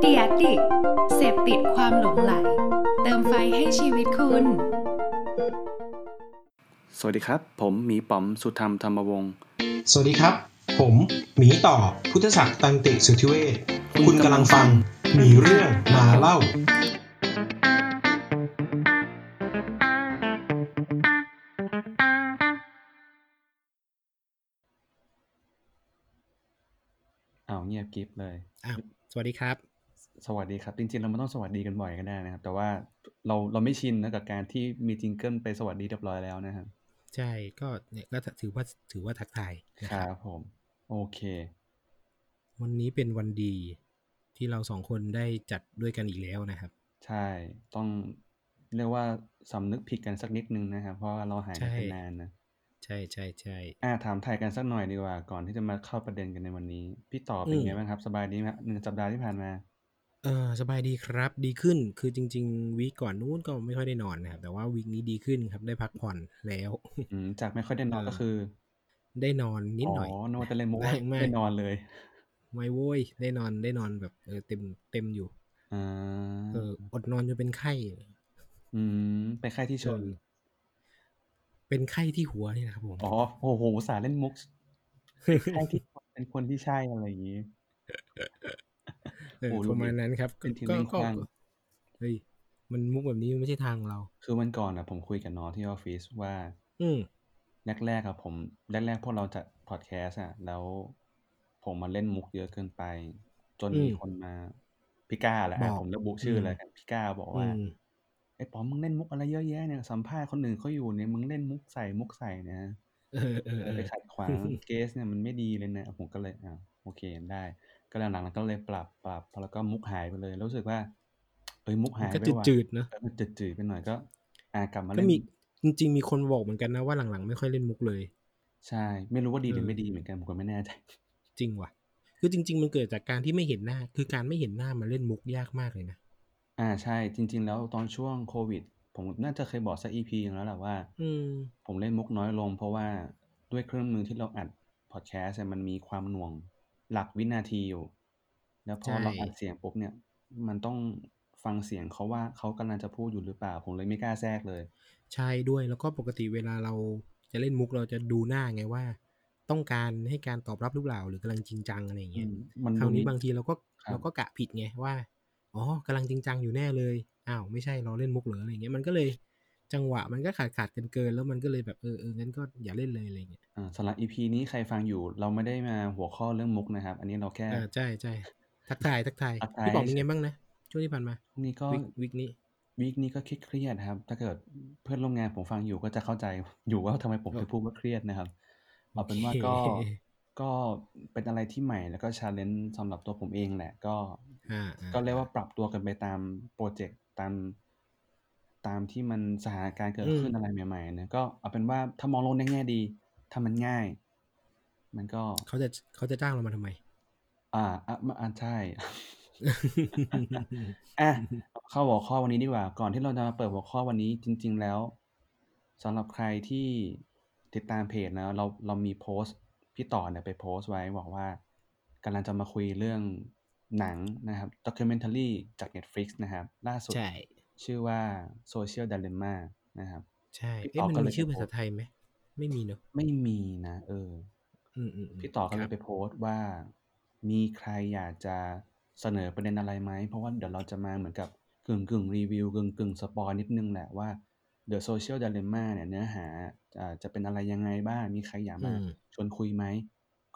เดียดิเสพติดความหลงไหล เติมไฟให้ชีวิตคุณ สวัสดีครับ ผมหมีป๋อมสุธรรมธรรมวงศ์ สวัสดีครับ ผมหมีต่อพุทธศักดิ์ตันติสุทธิเวชคุณกำลังฟัง มีเรื่องมาเล่า เงียบกริฟเลยอ้าวสวัสดีครับ สวัสดีครับจริงๆเราไม่ต้องสวัสดีกันบ่อยก็ได้นะครับ แต่ว่าเราเราไม่ชินนะกับการที่มีจิงเกิลไปสวัสดีเรียบร้อยแล้วนะครับ ใช่ก็เนี่ยก็ถือว่าถือว่าทักทายนะคครัรับบผม โอเค วันนี้เป็นวันดีที่เราสองคนได้จัดด้วยกันอีกแล้วนะครับ ใช่ต้องเรียกว่าสำนึกผิดกันสักนิดนึงนะครับ เพราะว่าเราหายกันใช่ไปนานนะ ใช่ใช่ใช่อ่าถามไทยกันสักหน่อยดีกว่า ก่อนที่จะมาเข้าประเด็นกันในวันนี้ พี่ต่อเป็นอืมไงบ้างครับ สบายดีไหมหนึ่งสัปดาห์ที่ผ่านมา เออสบายดีครับ ดีขึ้นคือจริง ๆ วีคก่อนนู้นก็ไม่ค่อยได้นอนนะครับแต่ว่าวีคนี้ดีขึ้นครับได้พักผ่อนแล้วอืมจากไม่ค่อยได้นอนเออก็คือ ได้นอนนิดหน่อยอ๋อนอนแต่เลยมุกไม่ไม่ไม่นอนเลย ไม่โว้ยได้นอนได้นอนแบบเออเต็มเต็มอยู่อ่าเอออดนอนจนเป็นไข้ อืมเป็นไข้ที่ชน เออเป็นไข้ที่หัวนี่นะครับผมอ๋อโอ้โหอุตสาห์เล่นมุกใช่ที่เป็นคนที่ใช่อะไรอย่างนี้เออโอ้ประมาณนั้นครับเป็นทีมก็เล่นก็ข้างเฮ้ยมันมุกแบบนี้มันไม่ใช่ทางเรา คือวันก่อนอะผมคุยกับน้องที่ออฟฟิศว่า อืมแรกๆอะผมแรกๆพวกเราจัดพอดแคสต์อะแล้วผมมาเล่นมุกเยอะเกินไป จนอืมมีคนมา พี่ก้าแหละบอะอกผมระบุชื่ออมแล้วกันพี่ก้าบอกอืว่ามไอ้ป๋อมมึงเล่นมุกอะไรเยอะแยะเนี่ยสัมภาษณ์คนอื่นเขาอยู่เนี่ยมึงเล่นมุกใส่มุกใส่เนะเออเออเอไปอขัดขวางเกสเนี่ยมันไม่ดีเลยนะผมก็เลยอ่าโอเคได้ ก็หลังๆก็เลยปรับปรับแล้วก็มุกหายไปเลยแล้วรู้สึกว่าเอ้ยมุกมันหายก็ไปว่ะจืดๆเนอะเออมันจืดๆไปหน่อยก็ อ่ากลับมาก็เล่นมีจริง ๆ มีคนบอกเหมือนกันนะว่าหลังๆไม่ค่อยเล่นมุกเลย ใช่ ไม่รู้ว่าดีหรือเออไม่ดีเหมือนกันผมก็ไม่แน่ใจจริงว่ะ คือจริง ๆ มันเกิดจากการที่ไม่เห็นหน้า คือการไม่เห็นหน้ามาเล่นมุกยากมากเลยนะ อ่าใช่ จริง ๆ แล้วตอนช่วงโควิด ผมน่าจะเคยบอกสักอีพีแล้วแหละว่า อืม ผมเล่นมุกน้อยลง เพราะว่าด้วยเครื่องมือที่เราอัดพอดแคสต์มันมีความหน่วงหลักวินาทีอยู่ แล้วพอใช่ เราอัดเสียงปุ๊บเนี่ย มันต้องฟังเสียงเขาว่าเขากำลังจะพูดอยู่หรือเปล่า ผมเลยไม่กล้าแทรกเลย ใช่ด้วยแล้วก็ปกติเวลาเราจะเล่นมุกเราจะดูหน้าไงว่า ต้องการให้การตอบรับหรือเปล่าหรือกำลังจริงจังอะไรอย่างเงี้ยอืมมันคราวนี้ดูนิดบางทีเราก็ครับเราก็กะผิดไงว่า อ๋อกำลังจริงจังอยู่แน่เลยอ้าวไม่ใช่เราเล่นมุกเหรออะไรอย่างเงี้ยมันก็เลยจังหวะมันก็ขาดขาดกันเกินๆแล้วมันก็เลยแบบเออเอองั้นก็อย่าเล่นเลยอะไรอย่างเงี้ยอ่าสำหรับอีพีนี้ใครฟังอยู่เราไม่ได้มาหัวข้อเรื่องมุกนะครับ อันนี้เราแค่อ่าใช่ใช่ทักทายทักทายทักทายพี่บอกเป็นไงบ้างนะช่วงที่ผ่านมาพรุ่งนี้ก็วิกวิกนี้วีคนี้ก็เครียดๆครับ ถ้าเกิดเพื่อนร่วมงานผมฟังอยู่ก็จะเข้าใจอยู่ว่าทำไมผมถึงพูดว่าเครียดนะครับเอาเป็นว่าก็โอเค ก็เป็นอะไรที่ใหม่แล้วก็ชาเลนจ์สำหรับตัวผมเองแหละ ก็ อ่าอ่าก็เรียกว่าปรับตัวกันไปตามโปรเจกต์ตาม ตามที่มันสถานการณ์เกิดขึ้นอะไรใหม่ๆนะก็เอาเป็นว่าถ้ามองโลกในแง่ดี ถ้ามันง่าย มันก็ เขาจะเขาจะจ้างเรามาทำไม อ่าอะอ่าใช่ อะเข้าหัวข้อวันนี้ดีกว่า ก่อนที่เราจะมาเปิดหัวข้อวันนี้จริง ๆ แล้วสำหรับใครที่ติดตามเพจนะเราเรามีโพสต์ พี่ต่อเนี่ยไปโพสต์ไว้บอกว่ากำลังจะมาคุยเรื่องหนังนะครับด็อกิเมนท r รีจาก Netflix นะครับ ล่าสุดใช่ชื่อว่า Social Dilemma นะครับใช่พี่เอ๊ะต่อมันก็เลมียชื่อไปภาโพษาสต์ไทยไหม ไม่มีเนอะไม่มีนะ เอออืมอืมมพี่ต่อก็เลครัยบไปโพสต์ว่า มีใครอยากจะเสนอประเด็นอะไรไหม เพราะว่าเดี๋ยวเราจะมาเหมือนกับกึ่งกึ่งรีวิวกึ่งกึ่งสปอยนิดนึงแหละว่า The Social Dilemma เนี่ยเนื้อหาอ่าจะเป็นอะไรยังไงบ้าง มีใครอยากมาอืมชวนคุยไหม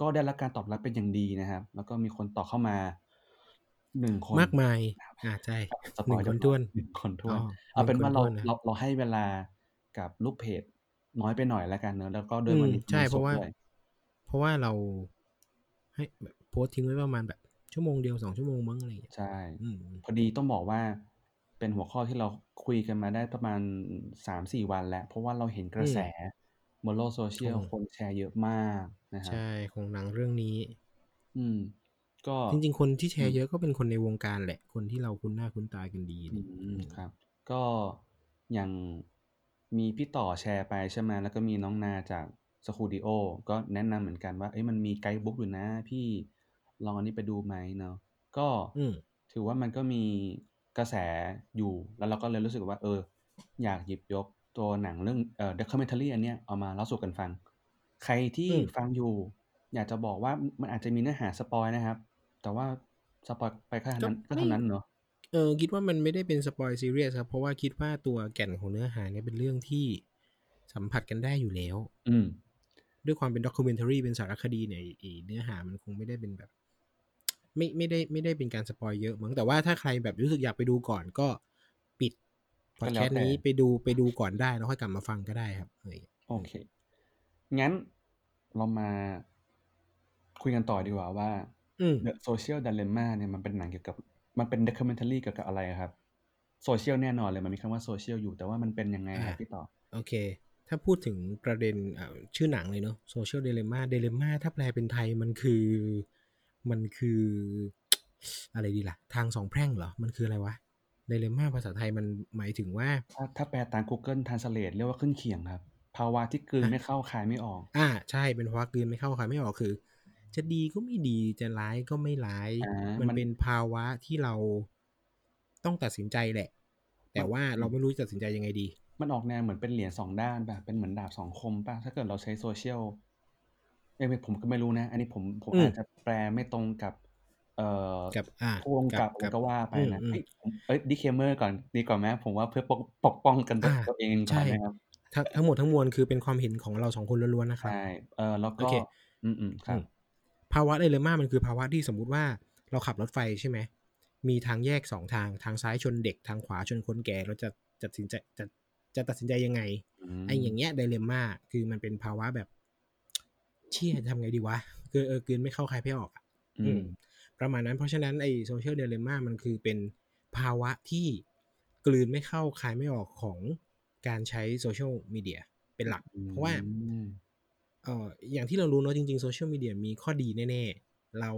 ก็ได้รับการตอบรับเป็นอย่างดีนะครับ แล้วก็มีคนตอบเข้ามาหนึ่งคนมากมายอ่าใช่สหนึ่งปอยคนเรียบท้ร้วอยนหนึ่งคนท้วนอ๋อเอาเป็นหนึ่งว่าคนเราท้วนนะเราเราให้เวลากับลูกเพจน้อยไปหน่อยแล้วกันเนอะแล้วก็ด้วยอืวันมนี้ใช่นเพราะว่าศุกด้วยเพราะว่าเราให้แบบโพสต์ทิ้งไว้ประมาณแบบชั่วโมงเดียวสองชั่วโมงมั้งอะไรอย่างเงี้ยใช่อืมพอดีต้องบอกว่า เป็นหัวข้อที่เราคุยกันมาได้ประมาณสามสี่วันแล้ว เพราะว่าเราเห็นกระแสบนโลกโซเชียลของคนแชร์เยอะมากนะครับใช่ของหนังเรื่องนี้ อืม ก็จริง ๆ คนที่แชอืร์มเยอะก็เป็นคนในวงการแหละ คนที่เราคุ้นหน้าคุ้นตากันดีอืนี่มครับ ก็อย่างมีพี่ต่อแชร์ไปใช่ไหมแล้วก็มีน้องนาจากสคูดิโอก็แนะนำเหมือนกันว่า เอ้ยมันมีไกด์บุ๊กอยู่นะ พี่ลองอันนี้ไปดูไหมเนาะก็อืมถือว่ามันก็มี กระแสอยู่ แล้วเราก็เลยรู้สึกว่าเออ อยากหยิบยกตัวหนังเรื่องเอ่อ documentary อันเนี้ยเอามาเล่าสู่กันฟัง ใครที่อืม ฟังอยู่ อยากจะบอกว่ามันอาจจะมีเนื้อหาสปอยนะครับ แต่ว่า spoil ไปแค่ก็นั้นก็ไม่ เท่านั้นเนาะเออคิดว่ามันไม่ได้เป็น spoil ซีเรียสครับ เพราะว่าคิดว่าตัวแก่นของเนื้อหาเนี่ยเป็นเรื่องที่สัมผัสกันได้อยู่แล้ว อืม ด้วยความเป็น documentary เป็นสารคดีเนี่ยไอ้เนื้อหามันคงไม่ได้เป็นแบบ ไม่ไม่ได้ไม่ได้เป็นการ spoil เยอะมั้งแต่ว่าถ้าใครแบบรู้สึกอยากไปดูก่อนก็ปิดพอดก็แคแล้วแต่ไปดูไปดูก่อนได้แล้วค่อยกลับมาฟังก็ได้ครับอะไรอย่างเงี้ยโอเค งั้นเรามาคุยกันต่อดีกว่าว่าอืม The Social Dilemma เนี่ยมันเป็นหนังเกี่ยวกับ มันเป็น documentary เกี่ยวกับอะไรครับโซเชียลแน่นอนเลยมันมีคำว่าโซเชียลอยู่แต่ว่ามันเป็นยังไงครับอ่าพี่ต่อ โอเค ถ้าพูดถึงประเด็นอ่าชื่อหนังเลยเนาะ social dilemma dilemma ถ้าแปลเป็นไทยมันคือ มันคือ อะไรดีล่ะ ทางสองแพร่งเหรอ มันคืออะไรวะ dilemma ภาษาไทยมันหมายถึงว่า ถ้าถ้าแปลตาม Google Translate เรียกว่าขึ้นเขียงครับ ภาวะที่กลืนอะไม่เข้าคายไม่ออก อ่า ใช่เป็นภาวะกลืนไม่เข้าคายไม่ออกคือ จะดีก็ไม่ดีจะร้ายก็ไม่ร้ายอ่ามัมันเป็นภาวะที่เราต้องตัดสินใจแหละ แต่ว่าเราไม่รู้จะตัดสินใจยังไงดี มันออกแนวเหมือนเป็นเหรียญสองด้านป่ะเป็นเหมือนดาบสองคมป่ะถ้าเกิดเราใช้โซเชียล เอ้ยไม่ผมก็ไม่รู้นะ อันนี้ผมผมอืมอาจจะแปลไม่ตรงกับ เอ่อกับอ่าผู้กำกับกับก็ว่าไปนะอืมอืมเอ้ยผมเอ้ยดิเคเมอร์ก่อนดีกว่าไหมผมว่าเพื่อปกปกป้องกันตัวอ่าตัวเองก่ใช่อนนะครับทั้งทั้งหมดทั้งมวลคือเป็นความเห็นของเราสองคนล้วนๆนะครับใช่เออแล้วโอก็เคอืมอืมครับอืมภาวะไดเลม่ามันคือภาวะที่สมมุติว่าเราขับรถไฟใช่ไหมมีทางแยกสองทางทางซ้ายชนเด็กทางขวาชนคนแก่เราจะจะตัดสินใจจะจะตัดสินใจยังไงมไอ้อย่างเงี้ยไดเลม่าคือมันเป็นภาวะแบบ เชี่ยทำไงดีวะคือเออกืนไม่เข้าใครไม่ออกอะอือืมมประมาณนั้นเพราะฉะนั้นไอ้โซเชียลเดเลม่ามันคือเป็นภาวะที่กลืนไม่เข้าคายไม่ออกของการใช้โซเชียลมีเดียเป็นหลัก เพราะว่าอืมเอ่ออย่างที่เรารู้เนาะจริงๆโซเชียลมีเดียมีข้อดีแน่ๆ เรา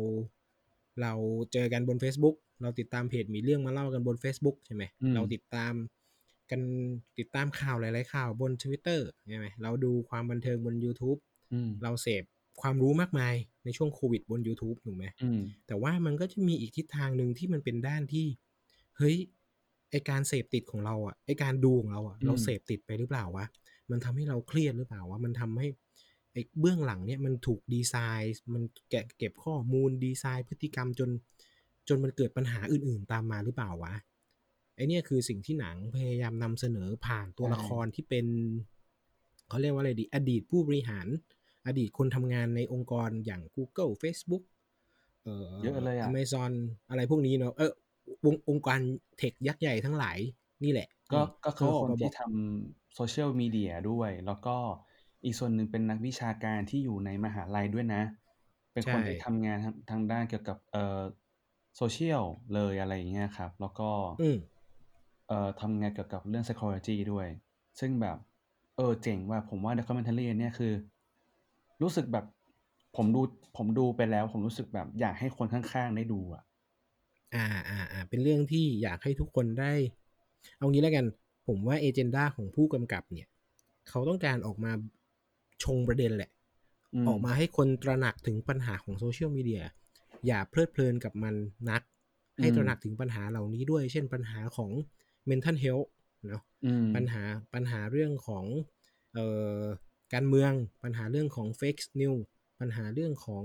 เราเจอกันบน Facebook เราติดตามเพจมีเรื่องมาเล่ากันบน Facebook ใช่ไหมอืมเราติดตามกันติดตามข่าวหลายๆข่าวบน Twitter ใช่ไหมเราดูความบันเทิงบน YouTube อืม เราเสพความรู้มากมายในช่วงโควิดบน YouTube ถูกไหมอืมแต่ว่ามันก็จะมีอีกทิศทางหนึ่งที่มันเป็นด้านที่ เฮ้ย ไอการเสพติดของเราอะไอการดูของเราอะอืมเราเสพติดไปหรือเปล่าวะมันทำให้เราเครียดหรือเปล่าวะมันทำให้ไอเบื้องหลังเนี่ยมันถูกดีไซน์มันแกะเก็บข้อมูลดีไซน์พฤติกรรมจน จนมันเกิดปัญหาอื่นๆตามมาหรือเปล่าวะไอเนี่ยคือสิ่งที่หนังพยายามนำเสนอผ่านตัวใช่ละครที่เป็นเขาเรียกว่าอะไรดี อดีตผู้บริหาร อดีตคนทำงานในองค์กรอย่าง Google Facebook เอ่อเยอะเลยอะ Amazon อะไรพวกนี้เนาะเออวงองค์การเทคยักษ์ใหญ่ทั้งหลายนี่แหละก็อืมก็คือเขาออกคนมาบอที่กทำโซเชียลมีเดียด้วย แล้วก็อีกส่วนหนึ่งเป็นนักวิชาการที่อยู่ในมหาลัยด้วยนะ เป็นคนใช่ที่ทำงานทางทางด้านเกี่ยวกับเอ่อโซเชียลเลยอะไรอย่างเงี้ยครับ แล้วก็อืมเอ่อทำงานเกี่ยวกับเรื่อง psychology ด้วย ซึ่งแบบ เออเจ๋งว่าผมว่า documentary อันเนี่ยคือ รู้สึกแบบผมดูผมดูไปแล้ว ผมรู้สึกแบบอยากให้คนข้างๆได้ดูอะ อ่าอ่าอ่าเป็นเรื่องที่อยากให้ทุกคนได้ เอางี้แล้วกัน ผมว่าเอเจนดาของผู้กำกับเนี่ย เขาต้องการออกมาชงประเด็นแหละอืมออกมาให้คนตระหนักถึงปัญหาของโซเชียลมีเดียอย่าเพลิดเพลินกับมันนัก ให้ตระหนักถึงปัญหาเหล่านี้ด้วย เช่นปัญหาของ mental health เนาะอืมปัญหาปัญหาเรื่องของเอ่อ การเมืองปัญหาเรื่องของ fake news ปัญหาเรื่องของ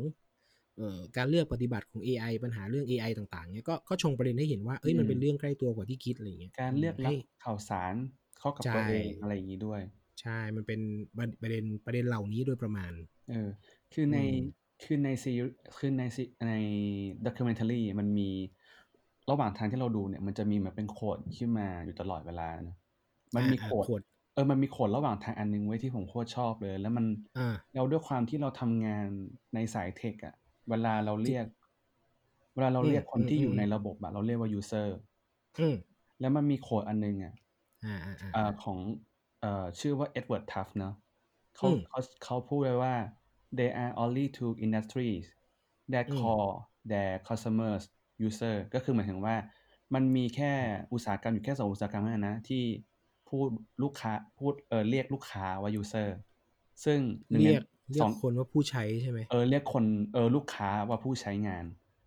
เอ่อการเลือกปฏิบัติของ AI ปัญหาเรื่อง AI ต่างๆเนี่ยก็ก็ชงประเด็นให้เห็นว่าเอ้ยมันเป็นเรื่องใกล้ตัวกว่าที่คิดอะไรอย่างเงี้ยการเลือกรับให้ข่าวสารเข้ากับใช่ตัวเองอะไรอย่างนี้ด้วย ใช่ มันเป็นประประเด็นประเด็นเหล่านี้โดยประมาณ เออ คือในอืมคือในซีคือในซีในdocumentary มันมีระหว่างทางที่เราดูเนี่ย มันจะมีเหมือนเป็น quote ขึ้นมาอยู่ตลอดเวลานะมันมีอ่าโคอ่า quote เออมันมี quote ระหว่างทางอันนึงเว้ยที่ผมโคตรชอบเลย แล้วมันอ่าเราด้วยความที่เราทำงานในสาย tech อะเวลาเราเรียก เวลาเราอืมเรียกคนที่อืมอยู่อืมในระบบอะเราเรียกว่า user อืมแล้วมันมี quote อันนึงอะอ่าอ่าอ่าเอ่อของเอ่อชื่อว่าเอ็ดเวิร์ดทัฟเนาะเขาอืมเขาเขาพูดไว้ว่า there are only two industries that อืม call their customers user ก็คือหมายถึงว่า มันมีแค่อุตสาหกรรมอยู่แค่สองอุตสาหกรรมเท่านั้นนะที่ พูดลูกค้าพูดเออเรียกลูกค้าว่า user ซึ่งหนึ่งในเรียกเรียสกองคนว่าผู้ใช้ใช่ไหมเออเรียกคนเออลูกค้าว่าผู้ใช้งาน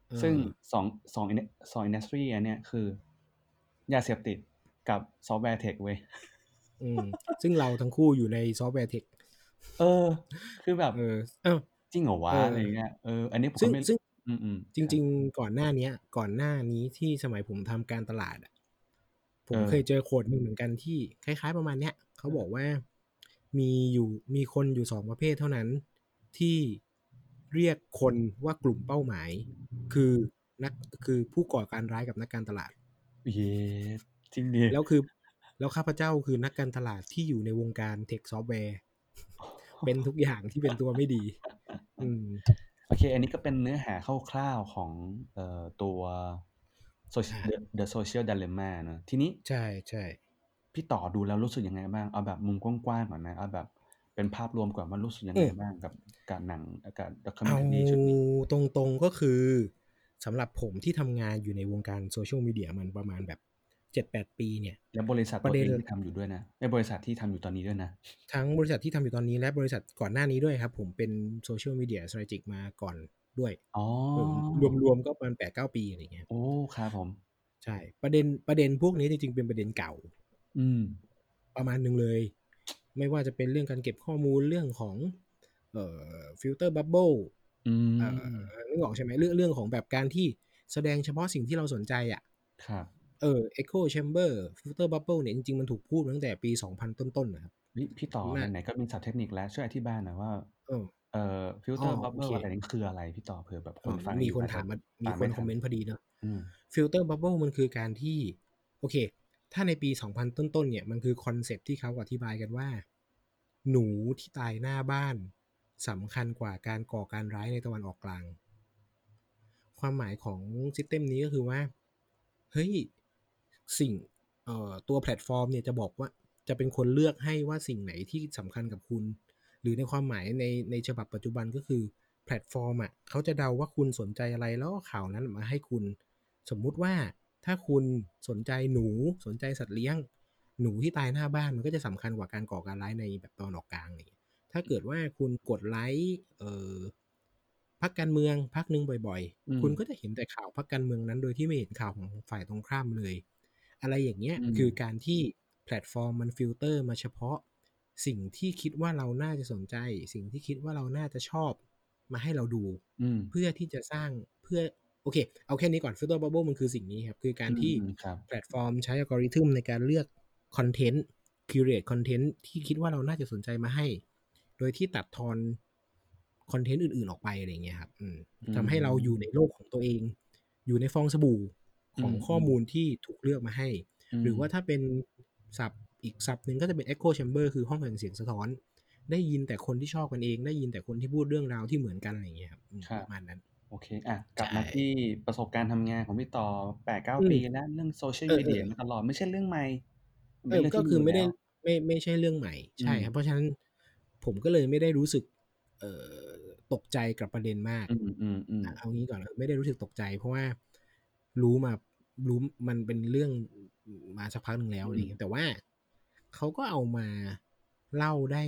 เออซึ่งสองสองสอง industry อันเนี้ยคือยาเสพติดกับซอฟต์แวร์ tech เว้ยอืมซึ่งเราทั้งคู่อยู่ในซอฟต์แวร์ tech เออ คือแบบเออเอ้าจริงเหรอวะเออออะไรเงี้ยเอออันนี้ผมซึ่งไม่ซึ่งอืมอืมจริง ๆ ก่อนหน้าเนี้ย ก่อนหน้านี้ที่สมัยผมทำการตลาดอะ ผมเออเคยเจอ quote หนึ่งเหมือนกันที่คล้าย ๆ ประมาณเนี้ยเขาบอกว่ามีอยู่มีคนอยู่สองประเภทเท่านั้น ที่เรียกคนว่ากลุ่มเป้าหมาย คือนักคือผู้ก่อการร้ายกับนักการตลาดเย้จริงดิแล้วคือ แล้วข้าพเจ้าคือนักการตลาดที่อยู่ในวงการ tech ซอฟต์แวร์เป็นทุกอย่างที่เป็นตัวไม่ดี อืมโอเค อันนี้ก็เป็นเนื้อหาคร่าวๆของเอ่อตัว social the, the social dilemma เนอะทีนี้ใช่ใช่พี่ต่อดูแล้วรู้สึกยังไงบ้าง เอาแบบมุมกว้างๆก่อนนะ เอาแบบเป็นภาพรวมก่อนว่ารู้สึกยังไงบ้างกับกับหนังกับ documentary ชุดนี้ตรงๆก็คือสำหรับผมที่ทำงานอยู่ในวงการโซเชียลมีเดียมันประมาณแบบเจ็ดแปดปีเนี่ย และบริษัทปตัวระเด็เอนงที่ทำอยู่ด้วยนะในบริษัทที่ทำอยู่ตอนนี้ด้วยนะ ทั้งบริษัทที่ทำอยู่ตอนนี้และบริษัทก่อนหน้านี้ด้วยครับ ผมเป็นโซเชียลมีเดียสตร t จิกมาก่อน ด้วยอ๋อรวมๆก็ประมาณแปดเก้าปีอะไรเงี้ยโอ้ครับผม ใช่ ประเด็นประเด็นพวกนี้จริงๆเป็นประเด็นเก่า อืม ประมาณหนึ่งเลย ไม่ว่าจะเป็นเรื่องการเก็บข้อมูลเรื่องของเอ่อ filter bubble อืมเอ่อนึกออกใช่ไหมเรื่องเรื่องของแบบการที่แสดงเฉพาะสิ่งที่เราสนใจอะครับเออ Echo Chamber Filter Bubble เนี่ยจริงๆ มันถูกพูดมาตั้งแต่ปี 2000 ต้นๆนะครับ พี่พี่ต่อน่ะไหนๆก็มีศัพท์เทคนิคแล้วช่วยอธิบายหน่อยว่า เออเอ่อฟิลเตอร์อ๋อบับเบิลโอเคอะไรนี่คืออะไรพี่ต่อเผื่อแบบคนฟังมีอยู่คนอาจจะถามมามีตามคไม่นทันคอมเมนต์พอดีเนอะอืม Filter Bubble มันคือการที่ โอเค ถ้าในปี 2000 ต้นๆเนี่ยมันคือ concept ที่เขาอธิบายกันว่า หนูที่ตายหน้าบ้านสำคัญกว่าการก่อการร้ายในตะวันออกกลาง ความหมายของ statement นี้ก็คือว่า เฮ้ย สิ่งเอ่อตัวแพลตฟอร์มเนี่ยจะบอกว่าจะเป็นคนเลือกให้ว่าสิ่งไหนที่สำคัญกับคุณห รือในความหมายในในฉบับปัจจุบันก็คือแพลตฟอร์มอะเขาจะเดาว่าคุณสนใจอะไรแล้วก็ข่าวนั้นมาให้คุณ สมมุติว่าถ้าคุณสนใจหนูสนใจสัตว์เลี้ยง หนูที่ตายหน้าบ้านมันก็จะสำคัญกว่าการก่อการร้ายในแบบตะวันออกกลางอะไรอย่างเงี้ยถ้าเกิดว่าคุณกดไลค์เอ่อพรรคการเมืองพรรคหนึ่งบ่อยอืมๆคุณก็จะเห็นแต่ข่าวพรรคการเมืองนั้น โดยที่ไม่เห็นข่าวของฝ่ายตรงข้ามเลย อะไรอย่างเงี้ยอืมคือการที่แพลตฟอร์มมันฟิลเตอร์มาเฉพาะ สิ่งที่คิดว่าเราน่าจะสนใจ สิ่งที่คิดว่าเราน่าจะชอบมาให้เราดูอืมเพื่อที่จะสร้างเพื่อโอเค เอาแค่นี้ก่อน Filter Bubble มันคือสิ่งนี้ครับ คือการที่อืมครับแพลตฟอร์มใช้อัลกอริทึมในการเลือกคอนเทนต์ curate คอนเทนต์ที่คิดว่าเราน่าจะสนใจมาให้ โดยที่ตัดทอนคอนเทนต์อื่น ๆออกไปอะไรอย่างเงี้ยครับอืมอืมทำให้เราอยู่ในโลกของตัวเอง อยู่ในฟองสบู่ของอืมข้อมูลที่ถูกเลือกมาให้หรือว่าถ้าเป็นศัพท์ อีกศัพท์หนึ่งก็จะเป็น echo chamber คือห้องแห่งเสียงสะท้อน ได้ยินแต่คนที่ชอบกันเอง ได้ยินแต่คนที่พูดเรื่องราวที่เหมือนกันอะไรอย่างเงี้ยครับอืมครับประมาณนั้น โอเคอะกลับใช่มาที่ประสบการณ์ทำงานของพี่ต่อแปดเก้าอืมปีแล้วเรื่องโซเชียลเออมีเดียเออมาตลอดไม่ใช่เรื่องใหม่มันเอเป็นอเรื่องก็ที่คือไม่ได้ยู่แล้วไม่ไม่ใช่เรื่องใหม่ใช่อืมครับเพราะฉะนั้นผมก็เลยไม่ได้รู้สึก เอ่อตกใจกับประเด็นมากอืมอืมอืมอะเอางี้ก่อนไม่ได้รู้สึกตกใจ เพราะว่ารู้มารู้มันเป็นเรื่องมาสักพักหนึ่งแล้วอะไรอย่างเงี้ยแต่ว่า เขาก็เอามาเล่าได้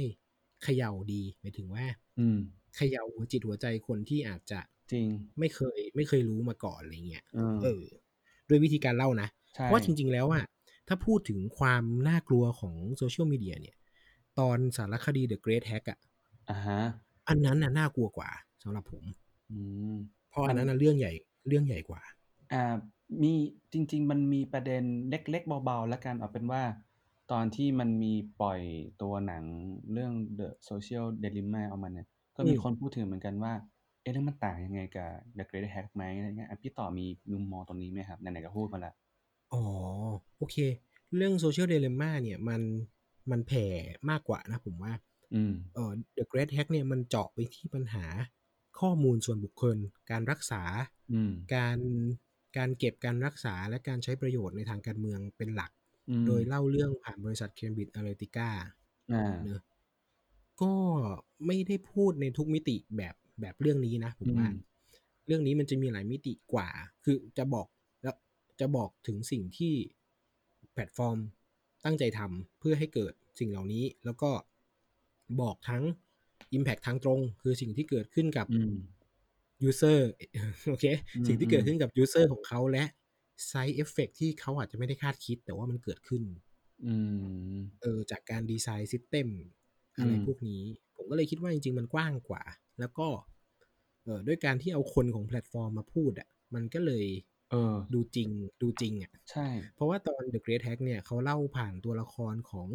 เขย่าดีหมายถึงว่า อืมเขย่าหัวจิตหัวใจคนที่อาจจะจริง ไม่เคย ไม่เคยรู้มาก่อนอะไรเงี้ยเออเออด้วยวิธีการเล่านะใช่เพราะว่าจริง ๆ แล้วอะถ้าพูดถึงความน่ากลัวของโซเชียลมีเดียเนี่ย ตอนสารคดี The Great Hack อะอ่าฮะอันนั้นน่ะน่ากลัวกว่าสำหรับผมอืมเพราะอันนั้นน่ะเรื่องใหญ่เรื่องใหญ่กว่า อ่ามีจริง ๆ มันมีประเด็นเล็ก ๆ เบาๆ แล้วกันเอาเป็นว่า ตอนที่มันมีปล่อยตัวหนังเรื่อง The Social Dilemma ออกมาเนี่ย ก็มีอืมคนพูดถึงเหมือนกันว่า เอ๊ะ แล้วมันต่างยังไงกับ The Great Hack ไหมอะไรเงี้ยอะพี่ต่อมีมุมมองตรงนี้ไหมครับ ไหนๆก็พูดมาแล้วอ๋อ โอเค เรื่องโซเชียลเด l ล m ม่าเนี่ยมันมันแผ่มากกว่านะผมว่าอืม เอ่อ The Great Hack เนี่ยมันเจาะไปที่ปัญหาข้อมูลส่วนบุคคล การรักษา อืม การการเก็บการรักษาและการใช้ประโยชน์ในทางการเมืองเป็นหลักอืม โดยเล่าเรื่องผ่านบริษัท Cambridge Analytica อ่าเนอะก็ไม่ได้พูดในทุกมิติแบบแบบเรื่องนี้นะผมว่าอืมเรื่องนี้มันจะมีหลายมิติกว่า คือจะบอกแล้วจะบอกถึงสิ่งที่แพลตฟอร์มตั้งใจทำเพื่อให้เกิดสิ่งเหล่านี้ แล้วก็บอกทั้ง Impact ทางตรง คือสิ่งที่เกิดขึ้นกับอืม user โอเคอืมสิ่งที่เกิดขึ้นกับ user ของเขาและ side effect ที่เขาอาจจะไม่ได้คาดคิด แต่ว่ามันเกิดขึ้นๆอืมเออจากการดีไซน์ system อือะไรพวกนี้ ผมก็เลยคิดว่าจริง ๆ มันกว้างกว่า แล้วก็ เอ่อด้วยการที่เอาคนของแพลตฟอร์มมาพูดอะมันก็เลย เออ ดูจริง ดูจริงอะใช่ เพราะว่าตอน The Great Hack เนี่ยเขาเล่าผ่านตัวละครของ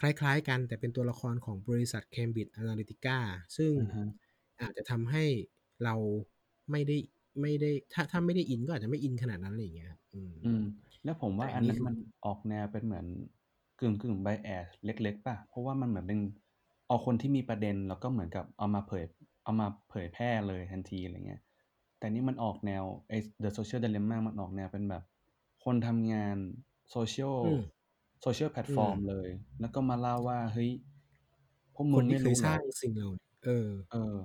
คล้ายๆกัน แต่เป็นตัวละครของบริษัท Cambridge Analytica ซึ่งอือฮึอาจจะทำให้เราไม่ได้ ไม่ได้ถ้าถ้าไม่ได้อินก็อาจจะไม่อินขนาดนั้นอะไรอย่างเงี้ยครับอืมอืม แล้วผมแต่ว่าอัอันนนี้นั้นคือมันออกแนวเป็นเหมือนกึ่งๆ bias เล็กๆเปล่าเพราะว่ามันเหมือนเป็นเอาคนที่มีประเด็นแล้วก็เหมือนกับเอามาเผย เอามาเผยแพร่เลยทันทีอะไรเงี้ย แต่นี่มันออกแนวไอ้ The Social Dilemma มันออกแนวเป็นแบบ คนทำงาน social อืม social อืม platform เลย แล้วก็มาเล่าว่าเฮ้ยพวกคมึนงที่ไม่เครู้ยเหสรร้าองสิ่งเหล่านี้เออ เออ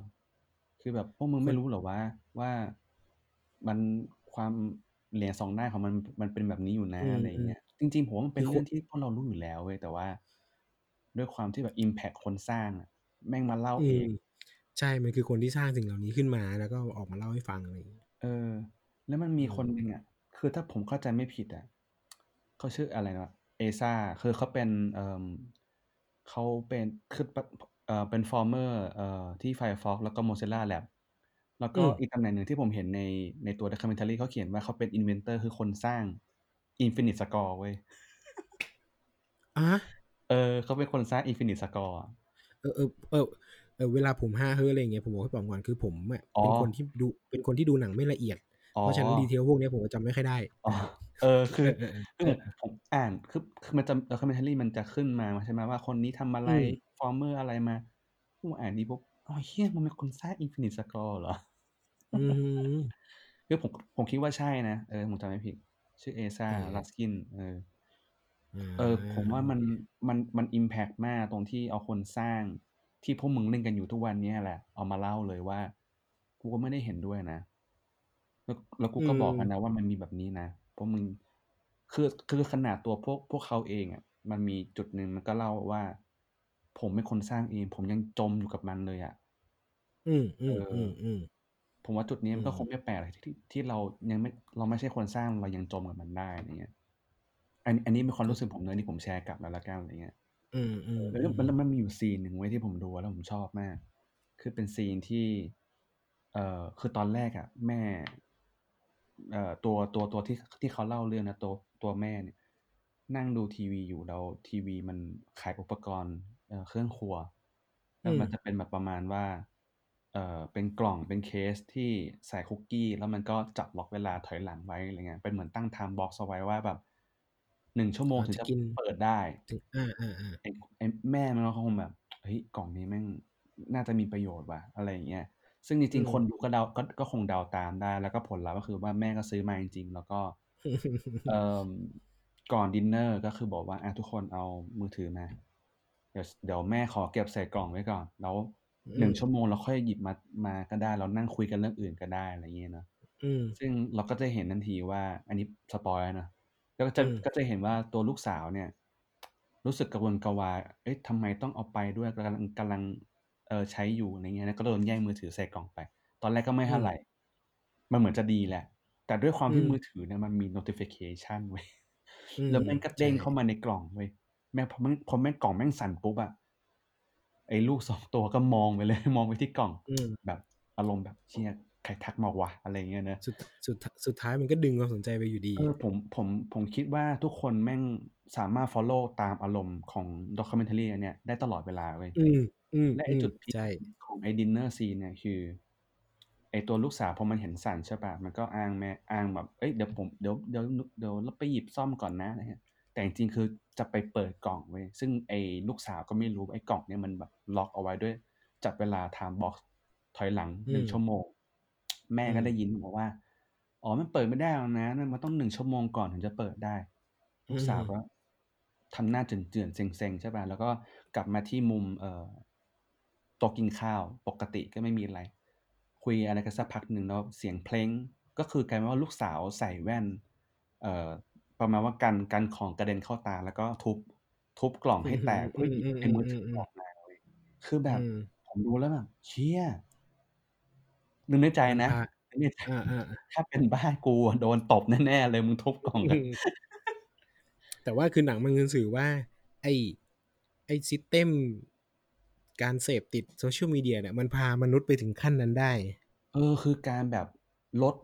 คือแบบพวกมึงคไม่นรู้เหรอว่าว่า มันความเหรียญสองด้านของมันมันเป็นแบบนี้อยู่นะอือะไรอย่างมเงี้ยจริง ๆ ผมว่ามันๆเป็คืนอเรคื่อนงที่พวกเรารู้อยู่แล้วเว้ยแต่ว่า ด้วยความที่แบบอิมแพกคนสร้างอะแม่งมาเล่าอืเอมงใช่ มันคือคนที่สร้างสิ่งเหล่านี้ขึ้นมาแล้วก็ออกมาเล่าให้ฟังอะไรอย่างงี้เออ แล้วมันมีอืคนมหนึ่งอะคือถ้าผมเข้าใจไม่ผิดอะเขาชื่ออะไรนะ Asa คือเขาเป็นเอ่อเขาเป็นคือปเอ่อเป็น former เอ่อที่ Firefox แล้วก็ Mozilla Labs แล้วอืก็มอีกตำแหน่งหนึ่งที่ผมเห็นในในตัว documentary เขาเขียนว่าเขาเป็น inventor คือคนสร้าง Infinite Score เว้ยอะเออเขาเป็นคนสร้าง Infinite Score อะเออๆเออเออเวลาผม5เฮิร์ตซ์อะไรอย่างเงี้ยผมบอกให้ปรับก่อนคือผมอะอ๋อเป็นคนที่ดูเป็นคนที่ดูหนังไม่ละเอียดอ๋อเพราะฉะนั้น detail พวกเนี้ยผมจะจำไม่ค่อยได้อ๋อเออคืเอออๆๆคือเอผมอผมอ่านคือคือมันจะ documentary มันจะขึ้นมาใช่ไหมว่าคนนี้ทำอะๆไรอืม former อะไรมาผมอ่านนี้ปุ๊บอ้าวเหี้ยมันเป็นคนสร้าง Infinite Score เหรอ? อื้อฮือคือผมผมคิดว่าใช่นะ เออผมจำไม่ผิด ชื่อ Asa เออ Raskin เอออาเออ ผมว่ามันมันมันอิมแพกมากตรงที่เอาคนสร้างที่พวกมึงเล่นกันอยู่ทุกวันเนี้ยแหละ เอามาเล่าเลยว่า กูก็ไม่ได้เห็นด้วยนะ แล้วแล้วกูอืก็บอกมันมนะว่ามันมีแบบนี้นะพวกมึงคือคือขนาดตัวพวกพวกเขาเองอะมันมีจุดหนึ่งมันก็เล่าว่า ผมเป็นคนสร้างเอง ผมยังจมอยู่กับมันเลยอะอืมเออๆๆๆ ผมว่าจุดนี้อืมันก็คงมไม่แปลกหรอกที่ที่เรายังไม่เราไม่ใช่คนสร้างเรายังจมกับมันได้อะไรเงี้ย อันอันนี้เป็นความครูรับ้สึกผมนะที่ผมแชร์กลับมาแล้วกันอะไรเงี้ยอืมเออแล้วๆแล้วแล้วๆมันมีอยู่ซีนหนึ่งเว้ยที่ผมดูแล้วผมชอบมาก คือเป็นซีนที่ เอ่อคือตอนแรกอะแม่ เอ่อตัวตัวตัวที่ที่เขาเล่าเรื่องนะตัวตัวแม่เนี่ย นั่งดูทีวีอยู่แล้วทีวีมันขายอุปกรณ์เอ่อเครื่องครัวแลอื้วมันมจะเป็นแบบประมาณว่า เอ่อเป็นกล่องเป็นเคสที่ใส่คุกกี้ แล้วมันก็จับล็อกเวลาถอยหลังไว้อะไรเงี้ยเป็นเหมือนตั้ง time box เอาไว้ว่าแบบ1ชั่วโมอ๋งอถึงจะจะกินเปิดได้ถึงอาๆๆไอ้ไอ้แม่มันก็คงแบบเฮ้ยกล่องนี้แม่งน่าจะมีประโยชน์ว่ะอะไรอย่างเงี้ยซึ่งจอืริงๆคนมดูก็เดาก็ก็คงเดาตามได้ แล้วก็ผลลัพธ์ก็คือว่าแม่ก็ซื้อมาจริงๆ แล้วก็เอ่อก่อนดินเนอร์ก็คือบอกว่า"อะทุกคนเอามือถือมาเดี๋ยวสเดี๋ยวแม่ขอเก็บใส่กล่องไว้ก่อน แล้ว อื1มชั่วโมงเราค่อยหยิบมามาก็ได้ เรานั่งคุยกันเรื่องอื่นก็ได้"อะไรงี้เนาะอืมซึ่งเราก็จะเห็นทันทีว่า อันนี้สปอยล์แล้วเนาะก็จอืะมก็จะเห็นว่าตัวลูกสาวเนี่ย รู้สึกกระวนกระวาย เอ๊ะทำไมต้องเอาไปด้วยกำลังกำลังเอ่อใช้อยู่อะไรเงี้ยแล้วก็โดนแย่งมือถือใส่กล่องไป ตอนแรกก็ไม่อืเท่าไรมมันเหมือนจะดีแหละ แต่ด้วยความอืที่มือมถือเนี่ยมันมี notification เว้ยอืแล้วมแม่งก็ใชเด้ง่เข้ามาในกล่องเว้ยแม่งพอแม่งพอแม่งกล่องแม่งสั่นปุ๊บอะ ไอ้ลูก2ตัวก็มองไปเลยมองไปที่กล่องอืมแบบอารมณ์แบบ"เชี่ยใครทักมาวะ?"อะไรอย่างเงี้ยเนาะสุดสุดทสุดท้ายมันก็ดึงความสนใจไปอยู่ดีเออผมผมผมคิดว่าทุกคนแม่งสามารถ follow ตามอารมณ์ของ documentary อันเนี้ยได้ตลอดเวลาเว้ยอืมอืและไอ้จุดมพีกๆใช่ของไอ้ dinner scene เนี่ยคือไอ้ตัวลูกสาวพอมันเห็นสั่นใช่เปล่ามันก็อ้างแม่อ้างแบบ"เฮ้ยเดี๋ยวผมเดี๋ยวเดี๋ยวเดี๋ยวเราไปหยิบส้อมก่อนนะ"อะไรเงี้ย แต่จริงๆคือจะไปเปิดกล่องเว้ยซึ่งไอ้ลูกสาวก็ไม่รู้ว่าไอ้กล่องเนี่ยมันแบบล็อกเอาไว้ด้วย จับเวลา time box ถอยหลังอื1มชั่วโมง แม่อืก็ได้มยินบอกว่า"อ๋อมันเปิดไม่ได้หรอกนะมันต้อง1ชั่วโมงก่อนถึงจะเปิดได้"อลูืกสาวก็มทำหน้าเจือนๆเซ็งๆใช่เปล่าแล้วก็กลับมาที่มุม เอ่อโต๊ะกินข้าวปกติก็ไม่มีอะไร คุยอะไรกันสักพักหนึ่งแล้วเสียงเพล้งก็คือกลายเป็นว่าลูกสาวใส่แว่น เอ่อ ประมาณว่ากันกันของกระเด็นเข้าตา แล้วก็ทุบ ทุบกล่องให้แตกเพื่อหยิบไอ้มือถือออกมาเว้ยคือแบอืบมผมดูแล้วแบบเชี่ยรนึกในใจมันนะพานึกในใจอาๆๆถ้าเป็นบ้านกูอะโดนตบแน่ๆเลยมึงทุบกล่องอือะมแต่ว่าคือหนังมันคือสื่อว่า ไอ้ไอ้ system การเสพติด Social Media เนี่ยมันพามนุษย์ไปถึงขั้นนั้นได้ เออ คือการแบบลด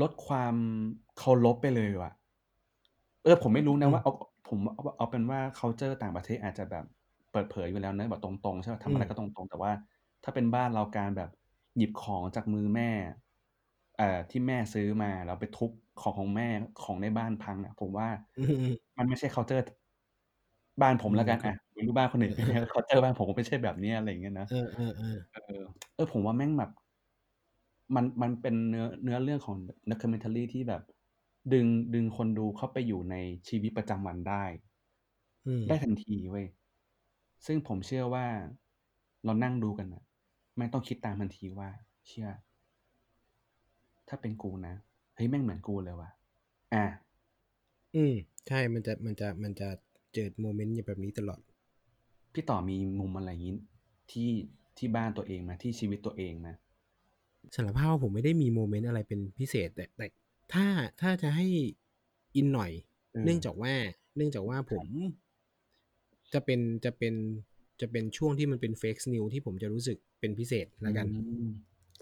ลดความเคารพไปเลยว่ะ เออผมไม่รู้อืนะว่าเอาผมเอาเอาเป็นว่า culture ต่างประเทศอาจจะแบบเปิดเผยอยู่แล้วนะแบบตรงๆใช่เปล่าอทืำอะไรก็ตรงๆ แต่ว่า ถ้าเป็นบ้านเราการแบบหยิบของจากมือแม่ เอ่อที่แม่ซื้อมาแล้วไปทุบของของแม่ของในบ้านพังอะผมว่าอืมมันไม่ใช่ culture บ้านผมอืมแล้วกันก็อะไม่รู้บ้านคนอื่นเป็นไง culture บ้านผมก็ไม่ใช่แบบเนี้ยอะไรอย่างเงี้ยนะเออๆๆเออเออผมว่าแม่งแบบ มันมันเป็นเนื้อเนื้อเรื่องของ documentary ที่แบบ ดึงดึงคนดูเข้าไปอยู่ในชีวิตประจำวันได้อืมได้ทันทีเว้ย ซึ่งผมเชื่อว่าเรานั่งดูกันน่ะแม่งต้องคิดตามทันทีว่า เชี่ยถ้าเป็นกูนะ เฮ้ยแม่งเหมือนกูเลยว่ะอาอืม ใช่ มันจะ มันจะ มันจะเจิดโมเมนต์อย่างแบบนี้ตลอด พี่ต่อมีมุมอะไรงี้ที่ที่บ้านตัวเองไหม?ที่ชีวิตตัวเองไหม?สารภาพว่าผมไม่ได้มีโมเมนต์อะไรเป็นพิเศษ แต่แต่ ถ้าถ้าจะให้อินหน่อยเออเนื่องจากว่า เนื่องจากว่าผครับมจะเป็นจะเป็นจะเป็นช่วงที่มันเป็น Fake News ที่ผมจะรู้สึกเป็นพิเศษอืแล้วกันม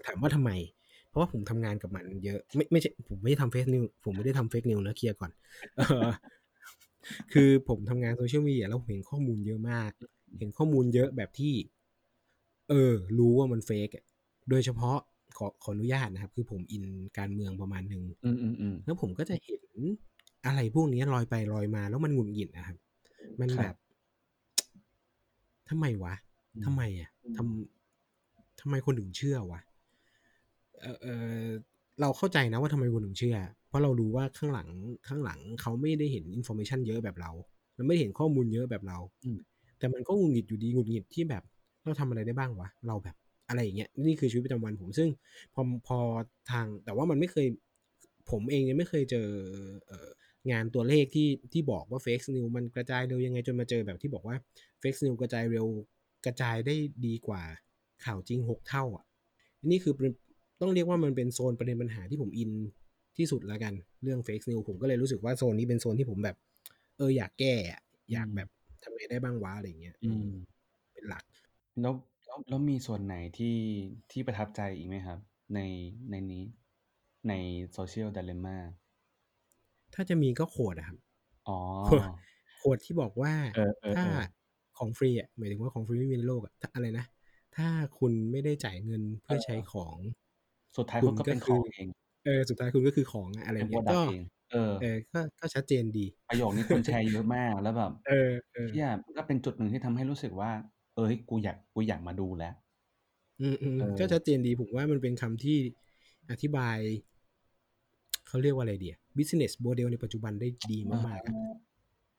ถามว่าทำไม?เพราะว่าผมทำงานกับมันเยอะ ไม่ไม่ใช่ผมไม่ได้ทำ Fake News ผมไม่ได้ทำ Fake News นะเคลียร์ก่อนเออคือผมทำงาน Social Media แล้วผมเห็นข้อมูลเยอะมาก เห็นข้อมูลเยอะแบบที่ เออ รู้ว่ามัน Fake อะโดยเฉพาะข อขออนุญาตนะครับ คือผมอินการเมืองประมาณหนึ่งอืมๆๆแล้วผมก็จะเห็นอะไรพวกเนี้ยลอยไปลอยมาแล้วมันหงุดหงิดอะครับ มันคแบรับบทำไมวะ?อืทำมไมอะ?อืทมำทำไมคนถึงเชื่อวะ?เอ่อเอ่อเราเข้าใจนะว่าทำไมคนถึงเชื่อ เพราะเรารู้ว่าข้างหลังข้างหลังเขาไม่ได้เห็น information เยอะแบบเรา มันไม่ได้เห็นข้อมูลเยอะแบบเราอืมแต่มันก็หงุดหงิดอยู่ดีหงุดหงิดที่แบบเราทำอะไรได้บ้างวะ?เราแบบ อะไรอย่างเงี้ยนี่คือชีวิตประจำวันผมซึ่งพอพอทางแต่ว่ามันไม่เคยผมเองยังไม่เคยเจอเอ่องานตัวเลขที่ที่บอกว่า Fake News มันกระจายเร็วยังไงจนมาเจอแบบที่บอกว่า Fake News กระจายเร็วกระจายได้ดีกว่าข่าวจริง 6 เท่าอะนี่คือเป็นต้องเรียกว่ามันเป็นโซนประเด็นปัญหาที่ผมอินที่สุดแล้วกันเรื่อง Fake News ผมก็เลยรู้สึกว่าโซนนี้เป็นโซนที่ผมแบบ เอออยากแก้อะอือยากแบมบทำไงได้บ้างวะอะไรอย่างเงี้ยอือืมมเป็นหลักแล้ว แล้ว แล้วมีส่วนไหนที่ ที่ประทับใจอีกไหมครับ?ใน ในนี้ ใน Social Dilemma ถ้าจะมีก็โขวดอะครับ อ๋อ โขวดโขวดที่บอกว่า เออถ้าๆๆ ของฟรีอะ หมายถึงว่า ของฟรีไม่มีในโลกอะทอะไรนะ ถ้าคุณไม่ได้จ่ายเงินเพื่อใช้เออของ สุดท้ายคุคุณณก็ก็เป็นคของเอง เออ สุดท้ายคุณก็คือของอะ อะไรเป็นเงี้ย Product ก็เอง เออ เออ ก็ ก็ชัดเจนดี ประโยคนี้คนแชร์เยอะมาก แล้วแบบ เออ เชี่ๆยมันก็เป็นจุดหนึ่งที่ทำให้รู้สึกว่า เฮ้ยกูอยากกูอยากมาดูแล้ว อืมเๆก็ออชัดเจนดีผมว่ามันเป็นคำที่อธิบาย เขาเรียกว่าอะไรดีอะ Business Model ในปัจจุบันได้ดีอ๋อมากๆอะ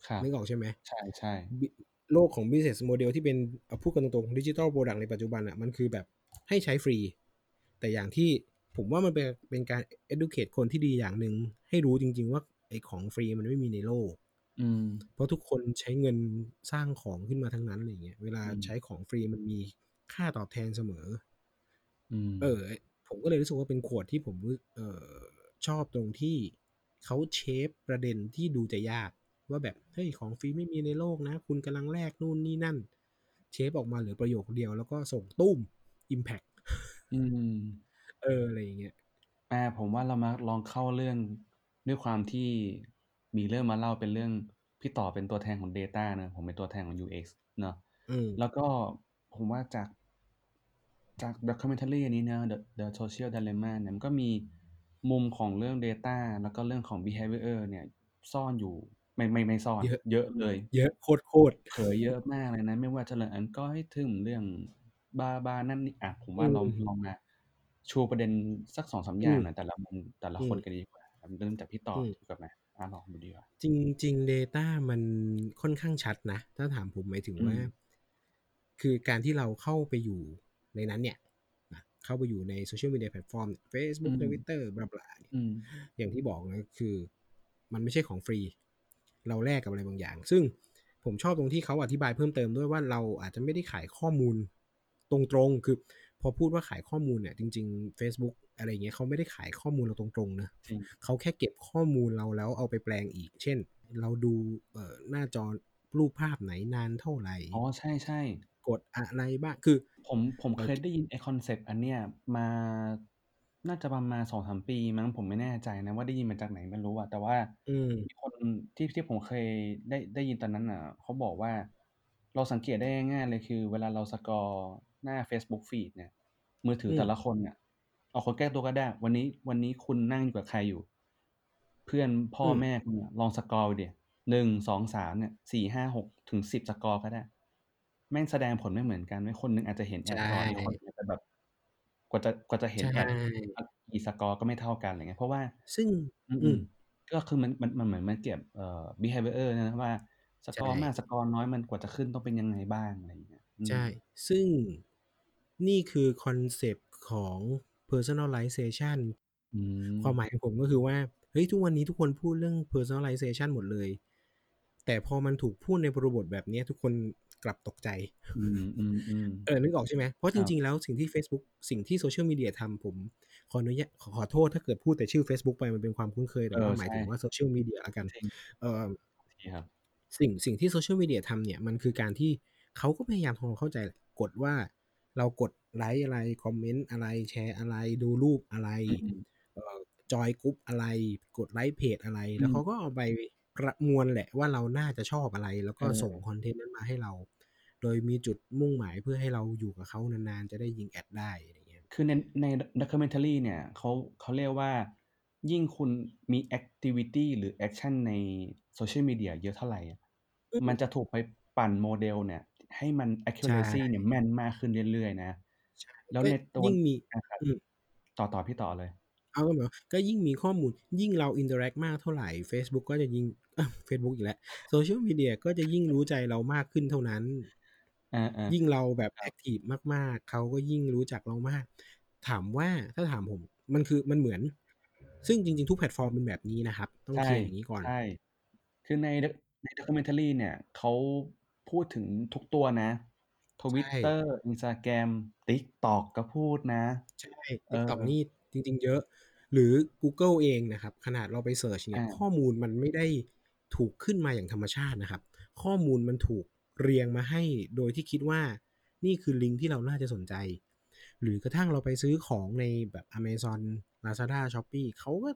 ครับนึกออกใช่ไหม?ใช่ๆบิโลกของ Business Model ที่เป็นเอาพูดกันตรงๆ Digital Product ในปัจจุบันน่ะมันคือแบบให้ใช้ฟรี แต่อย่างที่ผมว่ามันเป็นเป็นการ educate คนที่ดีอย่างหนึ่งให้รู้จริง ๆ ว่าไอ้ของฟรีมันไม่มีในโลก อืม เพราะทุกคนใช้เงินสร้างของขึ้นมาทั้งนั้นอะไรอย่างเงี้ยเวลาอืมใช้ของฟรีมันมีค่าตอบแทนเสมอ อืม เออไอ้ผมก็เลยรู้สึกว่าเป็นโขวดที่ผมรู้เอ่อชอบตรงที่เขาเชฟประเด็นที่ดูจะยาก ว่าแบบเฮ้ยของฟรีไม่มีในโลกนะ คุณกำลังแลกนู่นนี่นั่น เชฟออกมาเหลือประโยคเดียวแล้วก็ส่งตุ้มอิมแพกต์อืม เอออะไรอย่างเงี้ยอาผมว่าเรามาลองเข้าเรื่องด้วยความที่ มีเรื่องมาเล่าเป็นเรื่องพี่ต่อเป็นตัวแทนของ Data เนาะผมเป็นตัวแทนของ UX เนาะอืมแล้วก็ผมว่าจากจาก documentary อันนี้เนาะ The The Social Dilemma เนี่ยมันก็มีมุมของเรื่อง Data แล้วก็เรื่องของ Behavior เนี่ยซ่อนอยู่ไม่ไม่ไม่ซ่อน เยอะเยอะเลย เยอะโคตรๆเผยเยอะมากเลยนะ ไม่ว่าจะเรื่อง algorithm เรื่องบลาๆนั่นนี่อะผมว่าเราอืมลองมาชูประเด็นสัก2-3ออย่าืงมหน่อยแต่ละมุมแต่ละอืมคนกันดีกว่าเริ่มจากพี่ต่ออืมดีกว่าไหม? อาลองดูดีกว่าจริง ๆ Data มันค่อนข้างชัดนะ ถ้าถามผมหมายถึงว่าอืมคือการที่เราเข้าไปอยู่ในนั้นเนี่ยอะเข้าไปอยู่ใน Social Media แพลตฟอร์มเฟซอืบุ๊กม Twitter บลาๆเนี่ยอืมอย่างที่บอกนะคือ มันไม่ใช่ของฟรี เราแลกกับอะไรบางอย่าง ซึ่งผมชอบตรงที่เขาอธิบายเพิ่มเติมด้วยว่าเราอาจจะไม่ได้ขายข้อมูลตรงๆ คือพอพูดว่าขายข้อมูลเนี่ยจริง ๆ Facebook อะไรเงี้ยเขาไม่ได้ขายข้อมูลเราตรงๆนะจริงเขาแค่เก็บข้อมูลเราแล้วเอาไปแปลงอีก เช่น เราดูเอ่อหน้าจอรูปภาพไหนนานเท่าไหร่อ๋อใช่ใช่กดอะไรบ้างคือ ผมผมเอ่อเคยได้ยินไอ concept อันเนี้ยมาน่าจะประมาณสองสามปีมั้งผมไม่แน่ใจนะว่าได้ยินมาจากไหนไม่รู้อะแต่ว่าอืมมีคนที่ที่ผมเคยได้ได้ยินตอนนั้นอะเขาบอกว่า เราสังเกตได้ง่ายๆเลยคือ เวลาเรา scroll หน้า Facebook Feed เนี่ย มือถืออืมแต่ละคนเนี่ย เอาคนใกล้ตัวก็ได้ วันนี้วันนี้คุณนั่งอยู่กับใครอยู่ เพื่อนพ่อแม่คุณเนี่ยลอง scroll ดูดิหนึ่งสองสามเนี่ยสี่ห้าหกถึงสิบ scroll ก็ได้ แม่งแสดงผลไม่เหมือนกันไม่คนหนึ่งอาจจะเห็น ad ก่อนอีกคนหนึ่งอาจจะแบบ กว่าจะกว่าจะเห็นแอดใช่กี่ scroll ก็ไม่เท่ากันอะไรเงี้ยเพราะว่า ซึ่ง อืมอืมอืมก็คือมันมันมันเหมือนมันเก็บเอ่อ behavior นะว่าสกอร์ใช่มาก scroll น้อยมันกว่าจะขึ้นต้องเป็นยังไงบ้างอะไรอย่างเงี้ยอืมใช่ ซึ่งนี่คือ concept ของ personalization อืมความหมายของผมก็คือว่า เฮ้ย ทุกวันนี้ทุกคนพูดเรื่อง personalization หมดเลย แต่พอมันถูกพูดในบริบทแบบเนี้ยทุกคนกลับตกใจอืมอืมอืมเออนึกออกใช่ไหมครับเพราะจริง ๆ แล้วสิ่งที่ Facebook สิ่งที่โซเชียลมีเดียทำผม ขออนุญาตขอขอโทษถ้าเกิดพูดแต่ชื่อ Facebook ไปมันเป็นความคุ้นเคยแต่เออว่าหมายใช่ถึงว่าโซเชียลมีเดียละกันจริงเออทีครับสิ่งสิ่งที่โซเชียลมีเดียทำเนี่ยมันคือการที่เขาก็พยายามทำความเข้าใจแหละกดว่า เรากดไลค์อะไร คอมเมนต์อะไรแชร์อะไรดูรูปอะไรอืมเอ่อจอยกรุ๊ปอะไร กดไลค์เพจอะไรอืมแล้วเขาก็เอาไปประมวลแหละว่าเราน่าจะชอบอะไร แล้วก็เออส่งคอนเทนต์นั้นมาให้เรา โดยมีจุดมุ่งหมายเพื่อให้เราอยู่กับเขานานๆ จะไดยิง ad ได้อะไรเงี้ยคือในใน documentary เนี่ยเขาเขาเรียกว่า ยิ่งคุณมี activity หรือ action ในโซเชียลมีเดียเยอะเท่าไหร่อะอืมมันจะถูกไปปั่นโมเดลเนี่ย ให้มัน accuracy ใช่เนี่ยแม่นมากขึ้นเรื่อยๆนะใช่แล้วก็ในตัวยิ่งมีนะครับอืมต่อต่อพี่ต่อเลย เอาก็หมายว่าก็ยิ่งมีข้อมูล ยิ่งเรา interact มากเท่าไหร่ Facebook ก็จะยิ่งเฟซบุ๊กอีกแล้วโซเชียลมีเดียก็จะยิ่งรู้ใจเรามากขึ้นเท่านั้นอ่าอ่ายิ่งเราแบบ active มากๆ เขาก็ยิ่งรู้จักเรามาก ถามว่าถ้าถามผม มันคือมันเหมือน ซึ่งจริง ๆ ทุกแพลตฟอร์มเป็นแบบนี้นะครับ ต้องใช่เคลียร์อย่างนี้ก่อนใช่คือใน doc- ใน documentary เนี่ยเขา พูดถึงทุกตัวนะ Twitter Instagram TikTok ก็พูดนะ ใช่เออ TikTok นี่จริง ๆ เยอะ หรือ Google เองนะครับ ขนาดเราไปเสิร์ชเนี่ยอ่าข้อมูลมันไม่ได้ถูกขึ้นมาอย่างธรรมชาตินะครับ ข้อมูลมันถูกเรียงมาให้โดยที่คิดว่านี่คือลิงก์ที่เราน่าจะสนใจ หรือกระทั่งเราไปซื้อของในแบบ Amazon Lazada Shopee เขาก็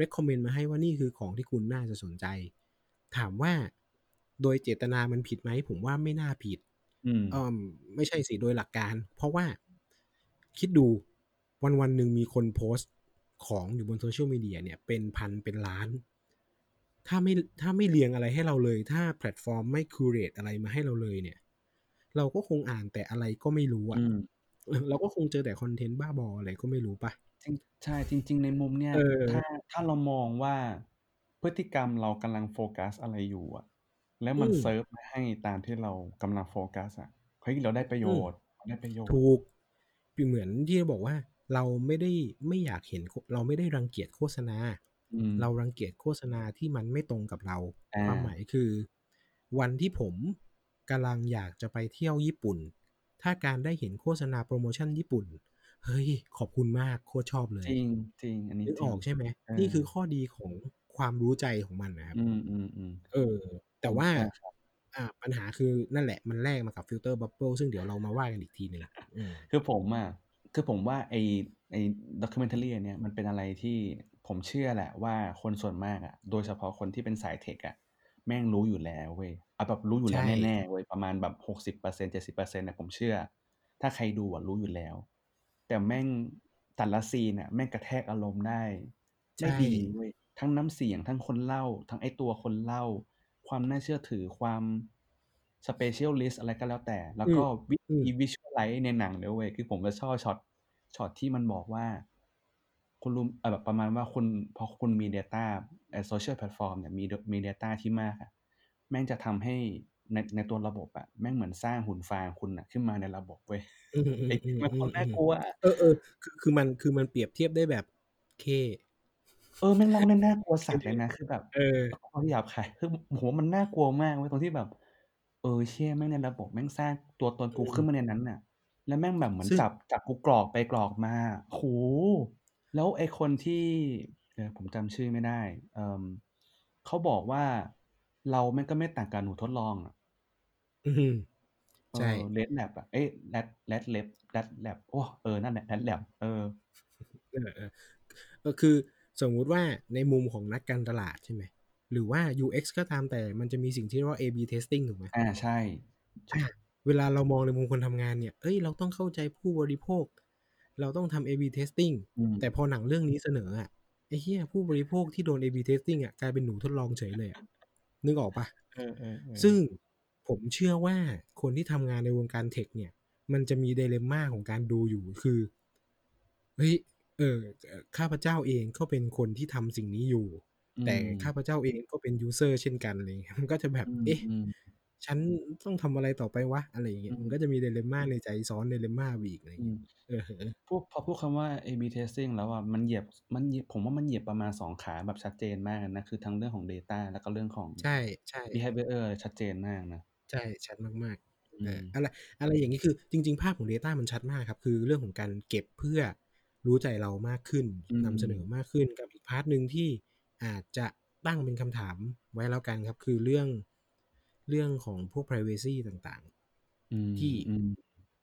recommend มาให้ว่านี่คือของที่คุณน่าจะสนใจ ถามว่า โดยเจตนามันผิดไหมผมว่าไม่น่าผิดอืมเออไม่ใช่สิโดยหลักการ เพราะว่าคิดดูวันวันๆหนึ่งมีคนโพสต์ของอยู่บนโซเชียลมีเดียเนี่ยเป็นพันเป็นล้าน ถ้าไม่ถ้าไม่เรียงอะไรให้เราเลย ถ้าแพลตฟอร์มไม่ curate อะไรมาให้เราเลยเนี่ย เราก็คงอ่านแต่อะไรก็ไม่รู้อะอืมเออเราก็คงเจอแต่คอนเทนต์บ้าบออะไรก็ไม่รู้ปะจริงใช่จริง ๆ ในมุมเนี่ยเออถ้าถ้าเรามองว่าพฤติกรรมเรากำลังโฟกัสอะไรอยู่อะ แล้วมันอืมเซิร์ฟมาให้ตามที่เรากำลังโฟกัสอะ เฮ้ย เราได้ประโยชน์ เราได้ประโยชน์ถูก เหมือนที่บอกว่า เราไม่ได้ไม่อยากเห็นเราไม่ได้รังเกียจโฆษณา อืม เรารังเกียจโฆษณาที่มันไม่ตรงกับเราอ่าความหมายคือ วันที่ผมกำลังอยากจะไปเที่ยวญี่ปุ่น ถ้าการได้เห็นโฆษณาโปรโมชั่นญี่ปุ่น เฮ้ย ขอบคุณมาก โคตรชอบเลยจริง จริง อันนี้นึกจริองอกใช่ไหม เออ นี่คือข้อดีของความรู้ใจของมันนะครับอืมอืมอืมเออ แต่ว่าใช่ครับอ่าปัญหาคือนั่นแหละมันแลกมากับ filter bubble ซึ่งเดี๋ยวเรามาว่ากันอีกทีหนึ่งอืมคือผมอะคือผมว่าไอไอ documentary อันเนี้ยมันเป็นอะไรที่ผมเชื่อแหละว่าคนส่วนมากอะโดยเฉพาะคนที่เป็นสาย tech อะแม่งรู้อยู่แล้วเว้ยเอาแบบรู้อยู่แล้วใช่แน่ๆเว้ยประมาณแบบหกสิบเปอร์เซ็นต์เจ็ดสิบเปอร์เซ็นต์นะผมเชื่อ ถ้าใครดูอะรู้อยู่แล้ว แต่แม่งแต่ละซีนอะแม่งกระแทกอารมณ์ได้ได้ดีเว้ยทั้งน้ำเสียงทั้งคนเล่า ทั้งไอตัวคนเล่า ความน่าเชื่อถือความ specialist อะไรก็แล้วแต่ แล้วก็วิอืมธี visualize ในหนังเลยเว้ยคือผมก็ชอบช็อตช็อตที่มันบอกว่า คุณรู้เอ่อแบบประมาณว่าคุณพอคุณมี Data ไอโซเชียลแพลตฟอร์มเนี่ยมีมี Data ที่มากอะแม่งจะทำให้ในในตัวระบบอะแม่งเหมือนสร้างหุ่นฟางคุณอะขึ้นมาในระบบเว้ยอืมอืมไอ้อืมมันอืคมนอืน่ามกลัวอะเออเออคือคือมันคือมันเปรียบเทียบได้แบบเค เออแม่งเล่าได้น่ากลัวสัตว์เลยนะ คือแบบ เออ ความหยาบคาย คือโหมันน่ากลัวมากเว้ยตรงที่แบบ เออ เชี่ยแม่งในระบบแม่งสร้างตัวตนกูอืมขึ้นมาในนั้นน่ะ แล้วแม่งแบบเหมือนซึ่ง จับจับกูกรอกไปกรอกมาโอ้โฮแล้วไอ้คนที่เออผมจำชื่อไม่ได้ เอ่อเขาบอกว่าเราแม่งก็ไม่ต่างกับหนูทดลองอะ อืมเอใช่อ Red Lab อะเอ๊ะ Rat Rat Lab Rat Lab โอ้ เออ นั่นแหละ Rat Lab เออ เออเออก็คือ สมมุติว่าในมุมของนักการตลาดใช่ไหมหรือว่า UX ก็ตามแต่มันจะมีสิ่งที่เรียกว่า A/B testing ถูกไหมอาใช่อะเวลาเรามองในมุมคนทำงานเนี่ย เอ้ย เราต้องเข้าใจผู้บริโภค เราต้องทำ A/B testing อืมแต่พอหนังเรื่องนี้เสนออะไอ้เหี้ยผู้บริโภคที่โดน A/B testing อะกลายเป็นหนูทดลองเฉยเลยอะนึกออกปะเออๆๆซึ่งผมเชื่อว่าคนที่ทำงานในวงการเทคเนี่ย มันจะมีไดเลม่าของการดูอยู่คือ เฮ้ย เออเอ่อข้าพเจ้าเองก็เป็นคนที่ทำสิ่งนี้อยู่อืมแต่ข้าพเจ้าเองก็เป็นยูเซอร์เช่นกันอะไรอย่างเงี้ยมันก็จะแบบอืมเอ๊ะอืมฉันต้องทำอะไรต่อไปวะอะไรอย่างเงี้ยอืมมันก็จะมีไดเลม่าในใจซ้อนไดเลม่าไปอีกอะไรอย่างอืเงี้มยเออเออพูดพอพูดคำว่า A/B testing แล้วอะมันเหยียบมันเหยียบผมว่ามันเหยียบประมาณ2ขาแบบชัดเจนมากนะ คือทั้งเรื่องของ Data แล้วก็เรื่องของใช่ใช่ behavior ชัดเจนมากนะ ใช่ชัดมากๆอืเออมอะไรอะไรอย่างนี้คือจริง ๆ ภาพของ Data มันชัดมากครับ คือเรื่องของการเก็บเพื่อ รู้ใจเรามากขึ้นอืมนำเสนอมากขึ้นกับอีกพาร์ทหนึ่งที่อาจจะตั้งเป็นคำถามไว้แล้วกันครับ คือเรื่องเรื่องของพวก privacy ต่างอืมที่อืม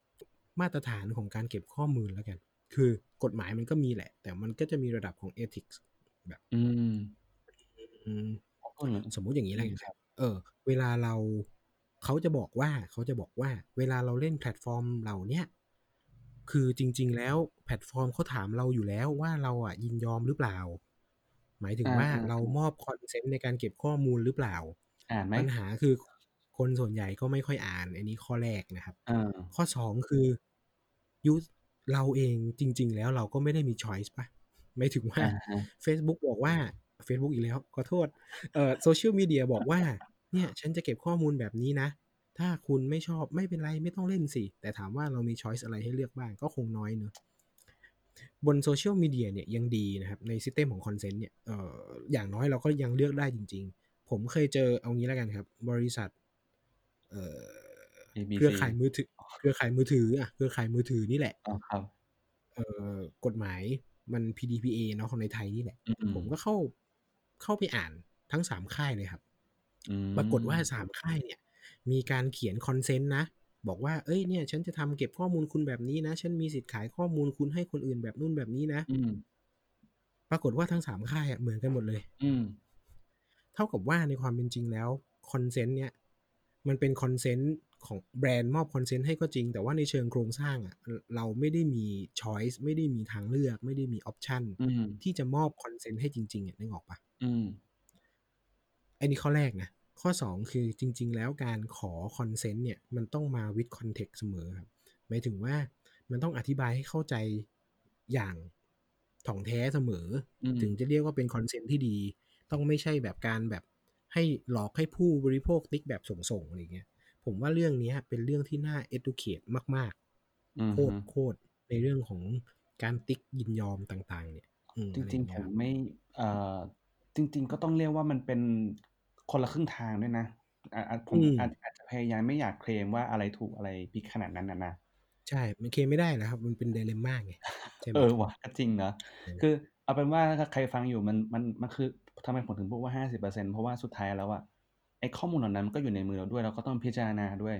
ๆมาตรฐานของการเก็บข้อมูลแล้วกัน คือกฎหมายมันก็มีแหละ แต่มันก็จะมีระดับของ ethics แบบ อืมอืมอ๋อเออสมมุติอย่างนี้แล้วกันคครัรับบเออ เวลาเราเขาจะบอกว่าเขาจะบอกว่า เวลาเราเล่นแพลตฟอร์มเหล่าเนี้ย คือจริง ๆ แล้วแพลตฟอร์มเขาถามเราอยู่แล้วว่าเราอะยินยอมหรือเปล่า หมายถึงอาว่าๆเรามอบ consent ในการเก็บข้อมูลหรือเปล่า อ่านไหมปัญหาคือคนส่วนใหญ่ก็ไม่ค่อยอ่าน อันนี้ข้อแรกนะครับเออข้อสองคือยูเราเองจริง ๆ แล้วเราก็ไม่ได้มี choice ป่ะไม่ถึงว่าอะฮะ Facebook บอกว่า Facebook อีกแล้วขอโทษเอ่อโซเชียลมีเดียบอกว่า เนี่ย ฉันจะเก็บข้อมูลแบบนี้นะ ถ้าคุณไม่ชอบไม่เป็นไรไม่ต้องเล่นสิ แต่ถามว่าเรามี choice อะไรให้เลือกบ้างก็คงน้อยเนอะบนโซเชียลมีเดียเนี่ยยังดีนะครับ ใน system ของ consent เนี่ยเอ่ออย่างน้อยเราก็ยังเลือกได้จริง ๆ ผมเคยเจอเอางี้แล้วกันครับ บริษัทเอ่อ ABC เครือข่ายมือถือเครือข่ายมือถืออะเครือข่ายมือถือนี่แหละอ๋อครับเอ่อกฎหมายมัน PDPA เนาะของในไทยนี่แหละอืมผมก็เข้าเข้าไปอ่านทั้งสามค่ายเลยครับอืมปรากฏว่าสามค่ายเนี่ย มีการเขียน consent นะ บอกว่าเอ้ยเนี่ยฉันจะทำเก็บข้อมูลคุณแบบนี้นะ ฉันมีสิทธิ์ขายข้อมูลคุณให้คนอื่นแบบนู่นแบบนี้นะอืมปรากฏว่าทั้งสามค่ายอะเหมือนกันหมดเลย อืมเท่ากับว่าในความเป็นจริงแล้ว consent เนี่ย มันเป็น consent ของแบรนด์มอบ consent ให้ก็จริง แต่ว่าในเชิงโครงสร้างอะเราไม่ได้มี choice ไม่ได้มีทางเลือก ไม่ได้มี option อืมที่จะมอบ consent ให้จริงๆอะนึกออกปะอืมอันนี้ข้อแรกนะ ข้อ 2 คือจริง ๆ แล้วการขอ consent เนี่ยมันต้องมา with context เสมอครับหมายถึงว่ามันต้องอธิบายให้เข้าใจอย่างถ่องแท้เสมออืมถึงจะเรียกว่าเป็น consent ที่ดี ต้องไม่ใช่แบบการแบบให้หลอกให้ผู้บริโภคติ๊กแบบส่งๆอะไรเงี้ยผมว่าเรื่องเนี้ยเป็นเรื่องที่น่า educate มากๆอืๆมโคตรโคตรในเรื่องของการติ๊กยินยอมต่าง ๆ เนี่ยอืมจอะไรริงเงี้ๆผยมไม่เอ่อจริง ๆ ก็ต้องเรียกว่ามันเป็น คนละครึ่งทางด้วยนะอ่าอ่าผมอืมอาจอาจจะพยายามไม่อยากเคลมว่าอะไรถูกอะไรผิดขนาดนั้นน่ะนะใช่ มันเคลมไม่ได้นะครับ มันเป็นไดเลม่าไงใช่ไหมเออว่ะก็จริงเนาะเออคือเอาเป็นว่าถ้าใครฟังอยู่มันมันมันคือทำไมผมถึงพูดว่า50%เพราะว่าสุดท้ายแล้วอะไอ้ข้อมูลเหล่านั้นมันก็อยู่ในมือเราด้วยเราก็ต้องพิจารณาด้วย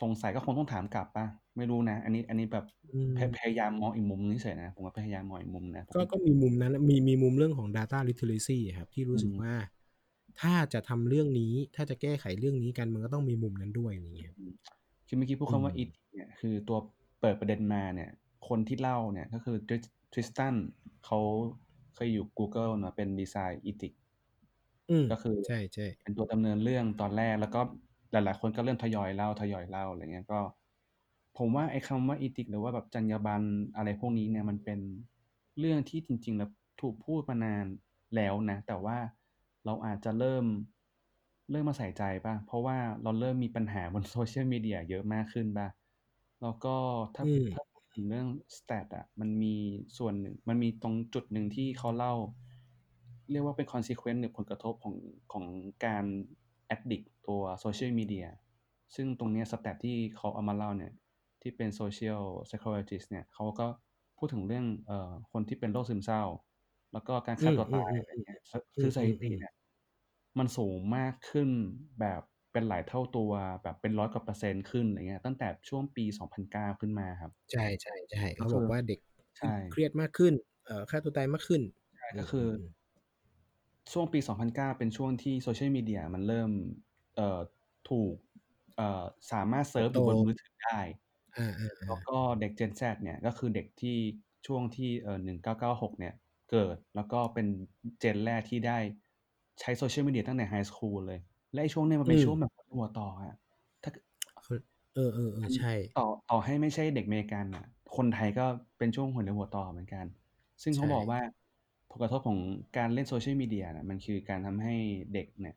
สงสัยก็คงต้องถามกลับเปล่าไม่รู้นะ อันนี้อันนี้แบบอืมพยพยายามมองอีกมุมหนึ่งเฉยๆนะผมก็พยายามมองอีกมุมนะผมก็ก็มีมุมนั้นมีมีมุมเรื่องของ Data Literacy อะครับ ที่รู้สึกอืมว่า ถ้าจะทำเรื่องนี้ ถ้าจะแก้ไขเรื่องนี้กันมันก็ต้องมีมุมนั้นด้วยอย่างเงี้ยอืมคือเมื่อกี้พูดคำว่าอืมอีทิเนี่ยคือตัวเปิดประเด็นมาเนี่ย คนที่เล่าเนี่ยก็คือทริสตันเขาเคยอยู่ Google เนาะเป็นดีไซน์อีทิอืมก็คือใช่ใช่เป็นตัวดำเนินเรื่องตอนแรกแล้วก็หลายๆ คนก็เริ่มทยอยเล่าทยอยเล่าอะไรเงี้ยก็ ผมว่าไอ้คำว่าอีทิหรือว่าแบบจรรยาบรรณอะไรพวกนี้เนี่ยมันเป็นเรื่องที่จริง ๆ แล้วถูกพูดมานานแล้วนะ แต่ว่า เราอาจจะเริ่มเริ่มมาใส่ใจเปล่าเพราะว่าเราเริ่มมีปัญหาบน Social Media เยอะมากขึ้นเปล่าแล้วก็ถ้าอืม ถ้าพูดถึงเรื่อง Stat อะมันมีส่วนหนึ่ง มันมีตรงจุดหนึ่งที่เขาเล่า เรียกว่าเป็น Consequence หรือผลกระทบของของการ Addict ตัว Social Media ซึ่งตรงเนี้ย Stat ที่เขาเอามาเล่าเนี่ยจที่เป็น social psychologist เนี่ยเขาก็พูดถึงเรื่องเอ่อคนที่เป็นโรคซึมเศร้า แล้วก็การอืฆ่ามตัวอืตามยอือะไรมเงี้ยสอืคือสถิมติๆๆเนี่ย มันสูงมากขึ้นแบบเป็นหลายเท่าตัวแบบเป็น100กว่าเปอร์เซ็นต์ขึ้นไรเงี้ยตั้งแต่ช่วงปี 2009 ขึ้นมาครับ ใช่ๆๆก็เขาคืบอกอว่าเด็กใช่เครียดมากขึ้นเอ่อฆ่าตัวตายมากขึ้นใช่อืก็คือมๆๆช่วงปี 2009 เป็นช่วงที่ Social Media มันเริ่มเอ่อถูกเอ่อสามารถเซิร์ฟเติบอโตยู่บนมือถือได้อาแล้วๆก็เด็ก Gen Z เนี่ยก็คือเด็กที่ช่วงที่เอ่อ1996 เนี่ย เกิดแล้วก็เป็น Gen แรกที่ได้ ใช้ Social Media ตั้งแต่ไฮสคูลเลย และไอ้ช่วงเนี้ยมันๆเปอื็นมช่วงแบบหัวต่ออะถ้ากคือเออมัๆนๆใช่ ต่อต่อให้ไม่ใช่เด็กอเมริกันน่ะ คนไทยก็เป็นช่วงหัวเลี้ยวหัวต่อเหมือนกัน ซึ่งใชเขาบอก่ว่าผลกระทบของการเล่น Social Media น่ะมันคือการทำให้เด็กเนี่ย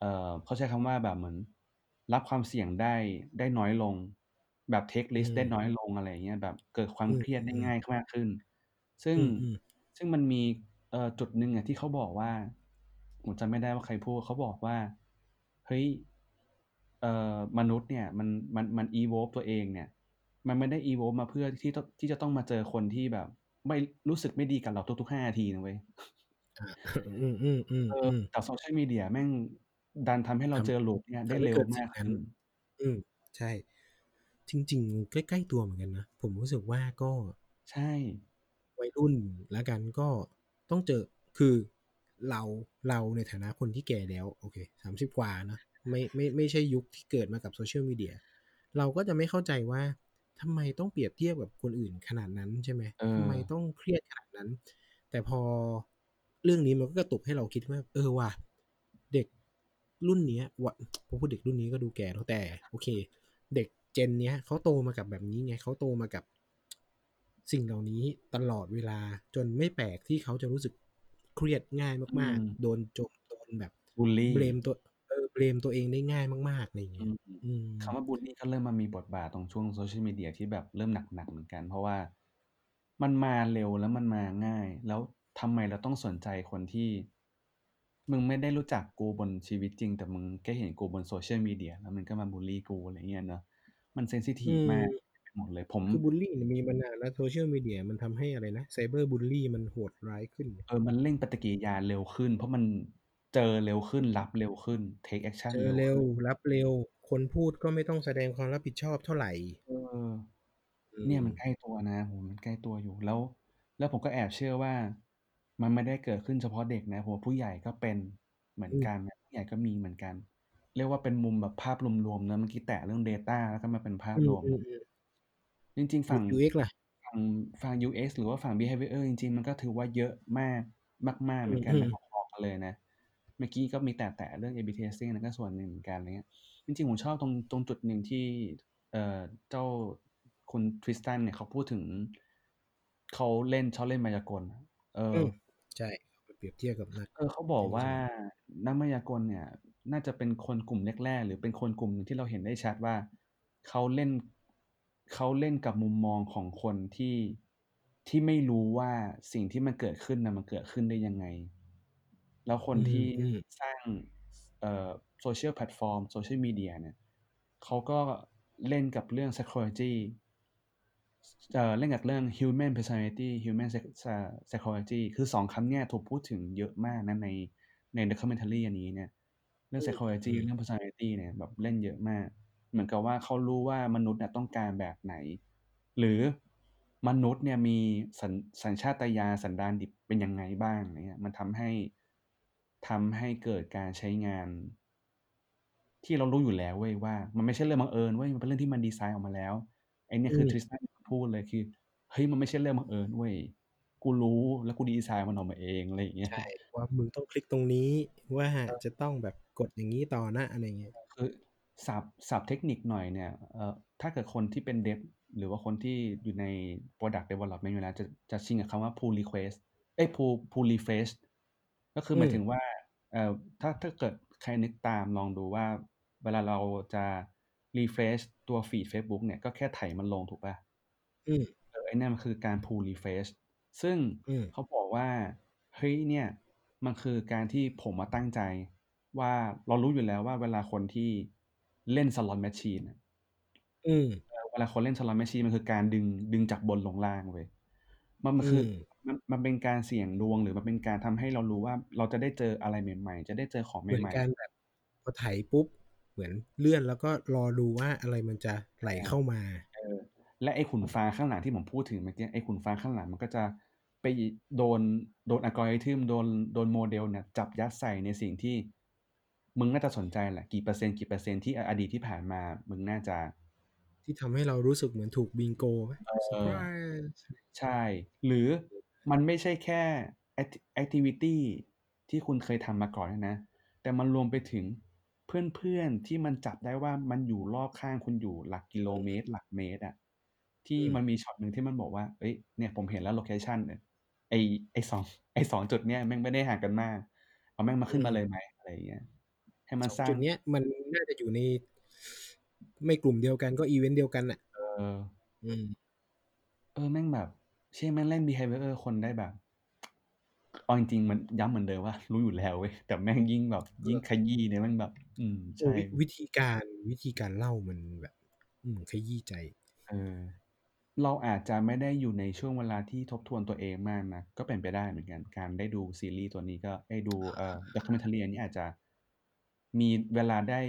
เอ่อเขาใช้คำว่าแบบเหมือน รับความเสี่ยงได้ได้น้อยลง แบบ take อื risk ได้มน้อยลงอะไรอย่างเงี้ยแบบเกิดควาอืมเครียดได้มง่าๆยมากขึ้น ซึ่ๆงอืมๆซึ่งมันมีเอ่อจุดหนึ่งอะที่เขาบอกว่า ผมจำไม่ได้ว่าใครพูดเขาบอกว่า เฮ้ยเอ่อมนุษย์เนี่ย มันมันมัน evolve ตัวเองเนี่ย มันไม่ได้ evolve มาเพื่อที่ต้องที่จะต้องมาเจอคนที่แบบ ไม่รู้สึกไม่ดีกับเราทุกๆ5นาทีนะเว้ยอาอืมเออๆๆๆแต่ Social Media แม่งดันทำให้เราทำเจอ loop เนี่ยทได้ำให้เร็เกวิดมสิ่างกนั้ขนึ้นอืมใช่ จริง ๆ ใกล้ๆตัวเหมือนกันนะ ผมรู้สึกว่าก็ ใช่ วัยรุ่นแล้วกันก็ต้องเจอ คือ เราเราในฐานะคนที่แก่แล้วโอเค30กว่าเนาะไม่ไม่ไม่ใช่ยุคที่เกิดมากับ Social Media เราก็จะไม่เข้าใจว่าทำไมต้องเปรียบเทียบกับคนอื่นขนาดนั้นใช่ไหมเอทำไมอต้องเครียดขนาดนั้น แต่พอเรื่องนี้มันก็กระตุกให้เราคิดว่า เออว่ะเด็กรุ่นเนี้ยวพอพูดเด็กรุ่นนี้ก็ดูแก่เนาะแต่ โอเค เด็ก Gen เนี้ยเขาโตมากับแบบนี้ไงเขาโตมากับสิ่งเหล่านี้ตลอดเวลาจนไม่แปลกที่เขาจะรู้สึก เครียดง่ายอืมากมๆโดนโจมโดนแบบบุลลี blame ตัวเออ blame ตัวเองได้ง่ายมากๆอะไรอย่างเองี้ยืมอืมคำว่าบุลลีก็เริ่มมามีบทบาทตรงช่วง Social Media ที่แบบเริ่มหนักๆเหมือนกัน เพราะว่ามันมาเร็วแล้วมันมาง่าย แล้วทำไมเราต้องสนใจคนที่ มึงไม่ได้รู้จักกูบนชีวิตจริง แต่มึงแค่เห็นกูบน Social Media แล้วมึงก็มาบุลลีกูอะไรเงี้ยเนาะมันเซนซิทอืิฟมมากไป หมดเลยผมคือบุลลีเนี่ยมีมานานแล้ว Social Media มันทำให้อะไรนะ Cyber Bully มันโหดร้ายขึ้น เออ มันเร่งปฏิกิริยาเร็วขึ้น เพราะมันเจอเร็วขึ้น รับเร็วขึ้น take action เจอเร็วเร็ขึว้นรับเร็ว คนพูดก็ไม่ต้องแสดงความรับผิดชอบเท่าไรเอออืเนี่ยมันมใกล้ตัวนะโอ้โฮมันใกล้ตัวอยู่แล้ว แล้วผมก็แอบเชื่อว่า มันไม่ได้เกิดขึ้นเฉพาะเด็กนะผมว่าผู้ใหญ่ก็เป็นเหมือนอืมกันนะผู้ใหญ่ก็มีเหมือนกัน เรียกว่าเป็นมุมแบบภาพรวมๆเนาะเมื่อกี้แตะเรื่อง Data แล้วก็มาเป็นภาพอืรวมเนาะอๆๆ จริง ๆ ฝั่ง U UX ล่ะ?ฝั่งฝั่ง UX หรือว่าฝั่ง Behaviour จริง ๆ มันก็ถือว่าเยอะมากมากๆอเหมือนกันืไม่มพๆอๆกันเลยนะ เมื่อกี้ก็มีแตะๆเรื่อง A/B testing นั่นก็ส่วนหนึ่งเหมือนกันอะไรเงี้ยจริงๆผมชอบตรงตรงจุดหนึ่งที่เอ่อเจ้าคุณ Tristan เนี่ยเขาพูดถึงเขาเล่นชอบเล่นมายากล เออือมใช่ไปเปรียบเทียบกับนักเออเขาบอกว่า Tennis นักมายากลเนี่ย น่าจะเป็นคนกลุ่มแรกๆหรือเป็นคนกลุ่มหนึ่งที่เราเห็นได้ชัดว่าเขาเล่น เขาเล่นกับมุมมองของคนที่ที่ไม่รู้ว่าสิ่งที่มันเกิดขึ้นน่ะมันเกิดขึ้นได้ยังไง แล้วคอืนที่มๆสร้างเอ่อ Social Platform Social Media เนี่ยเขาก็เล่นกับเรื่อง Psychology เอ่อเล่นกับเรื่อง Human Personality Human Psy ซา Psychology คือ2คำเนี่ยถูกพูดถึงเยอะมากนะในใน documentary อันนี้เนี่ย เรื่อองื Psychology มๆเรื่อง Personality เนี่ยแบบเล่นเยอะมาก เหมือนกับว่าเขารู้ว่ามนุษย์เนี่ยต้องการแบบไหน หรือมนุษย์เนี่ยมีสัญสัญชาตญาณสันดานดิบเป็นยังไงบ้างอะไรเงี้ยมันทำให้ทำให้เกิดการใช้งาน ที่เรารู้อยู่แล้วเว้ยว่า มันไม่ใช่เรื่องบังเอิญเว้ยมันเป็นเรื่องที่มันดีไซน์ออกมาแล้วไอ้เนี่ยอืคือม Tristan เป็นคนพูดเลยคือเฮ้ยมันไม่ใช่เรื่องบังเอิญเว้ยกูรู้แล้วกูดีไซน์มันออกมาเองอะไรอย่างเงี้ยใช่ว่ามึงต้องคลิกตรงนี้ว่าเออจะต้องแบบกดอย่างงี้ต่อนะอะไรอย่างเงี้ยคือ ศัพท์ศัพท์เทคนิคหน่อยเนี่ยเอ่อถ้าเกิดคนที่เป็น Dev หรือว่าคนที่อยู่ใน Product Development อยู่แล้วจะจะชินกับคำว่า Pull Request เอ๊ย Pull Pull Refresh ก็คืออืหมายมถึงว่าเอ่อถ้าถ้าเกิดใครนึกตามลองดูว่า เวลาเราจะ refresh ตัว feed เฟซบุ๊กเนี่ยก็แค่ไถมันลงถูกเปล่า?อืมเออไอ้เนี่ยมันคือการ Pull Refresh ซึ่งอืมเขาบอกว่าเฮ้ยเนี่ย มันคือการที่ผมอะตั้งใจ ว่าเรารู้อยู่แล้วว่าเวลาคนที่ เล่น Slot Machine อะอืมเออเวลาคนเล่น slot machine มันคือการดึงดึงจากบนลงล่างเว้ยมันมันอืมคือมันมันเป็นการเสี่ยงดวงหรือมันเป็นการทำให้เรารู้ว่าเราจะได้เจออะไรใหม่ๆ จะได้เจอของเหมือนใหม่การแบบพอไถปุ๊บ เหมือนเลื่อนแล้วก็รอดูว่าอะไรมันจะไหลเข้ามาๆเออและไอ้หุ่นฟางข้างหลังที่ผมพูดถึงเมื่อกี้ไอ้หุ่นฟางข้างหลังมันก็จะไปโดนโดนอัลกอริทึมโดนโดนโมเดลเนี่ยจับยัดใส่ในสิ่งที่ มึงน่าจะสนใจแหละกี่เปอร์เซ็นต์กี่เปอร์เซ็นต์ที่อดีตที่ผ่านมา มึงน่าจะ ที่ทำให้เรารู้สึกเหมือนถูกบิงโกไหมเออเซอร์ไพรส์ใช่ หรือมันไม่ใช่แค่activity ที่คุณเคยทำมาก่อนนะ แต่มันรวมไปถึงเพื่อนๆที่มันจับได้ว่ามันอยู่รอบข้างคุณอยู่หลักกิโลเมตร หลักเมตรอะที่มันมีช็อตหนึ่งที่มันบอกว่า เอ้ย เนี่ยผมเห็นแล้ว location เนี่ยไอไอสองไอสองจุดเนี้ยแม่งไม่ได้ห่างกันมาก เอาแม่งมาขึ้นมาเลยไหมอะไรอย่างเงี้ย ให้มันสองสร้างจุดเนี้ยมันน่าจะอยู่ใน ไม่กลุ่มเดียวกันก็อีเวนต์เดียวกันอะ เออ อืม เออแม่งแบบ เชื่อแม่งเล่น behavior คนได้แบบเอาจริงๆมันย้ำเหมือนเดิมว่า รู้อยู่แล้วเว้ยแต่แม่งยิ่งแบบ ยิ่งขยี้เนี่ยแม่งแบบ อืมโอ้ใช่วิวิธีการวิธีการเล่ามันแบบ อืมขยี้ใจ เออ เราอาจจะไม่ได้อยู่ในช่วงเวลาที่ทบทวนตัวเองมากนะ ก็เป็นไปได้เหมือนกัน การได้ดูซีรีส์ตัวนี้ก็ได้ดูเอ่อด็อกิเมนทารีอันนี้อาจจะ มีเวลาได้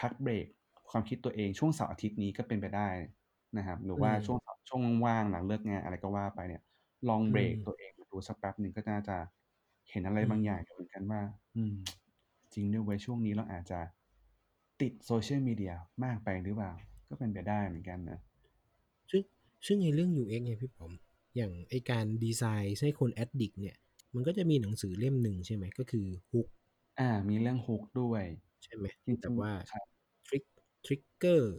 พักเบรกความคิดตัวเองช่วงเสาร์อาทิตย์นี้ก็เป็นไปได้นะครับ หรือว่าอืมช่วงช่วงว่างๆหลังเลิกงานอะไรก็ว่าไปเนี่ย ลองเบรกอืมตัวเองมาดูสักแป๊บหนึ่งก็น่าจะเห็นอะไรอืมบางอย่างอยู่เหมือนกันว่า อืม จริงด้วยเว้ยช่วงนี้เราอาจจะติดโซเชียลมีเดียมากไปหรือเปล่า ก็เป็นไปได้เหมือนกันนะ ซึ่งซึ่งในเรื่อง UX เนี่ยพี่ผมอย่างไอการดีไซน์ให้คน addict เนี่ย มันก็จะมีหนังสือเล่มหนึ่งใช่ไหมก็คือHook อ่า มีเรื่อง Hook ด้วย ใช่ไหมจริงๆแบบว่าครับ trig trigger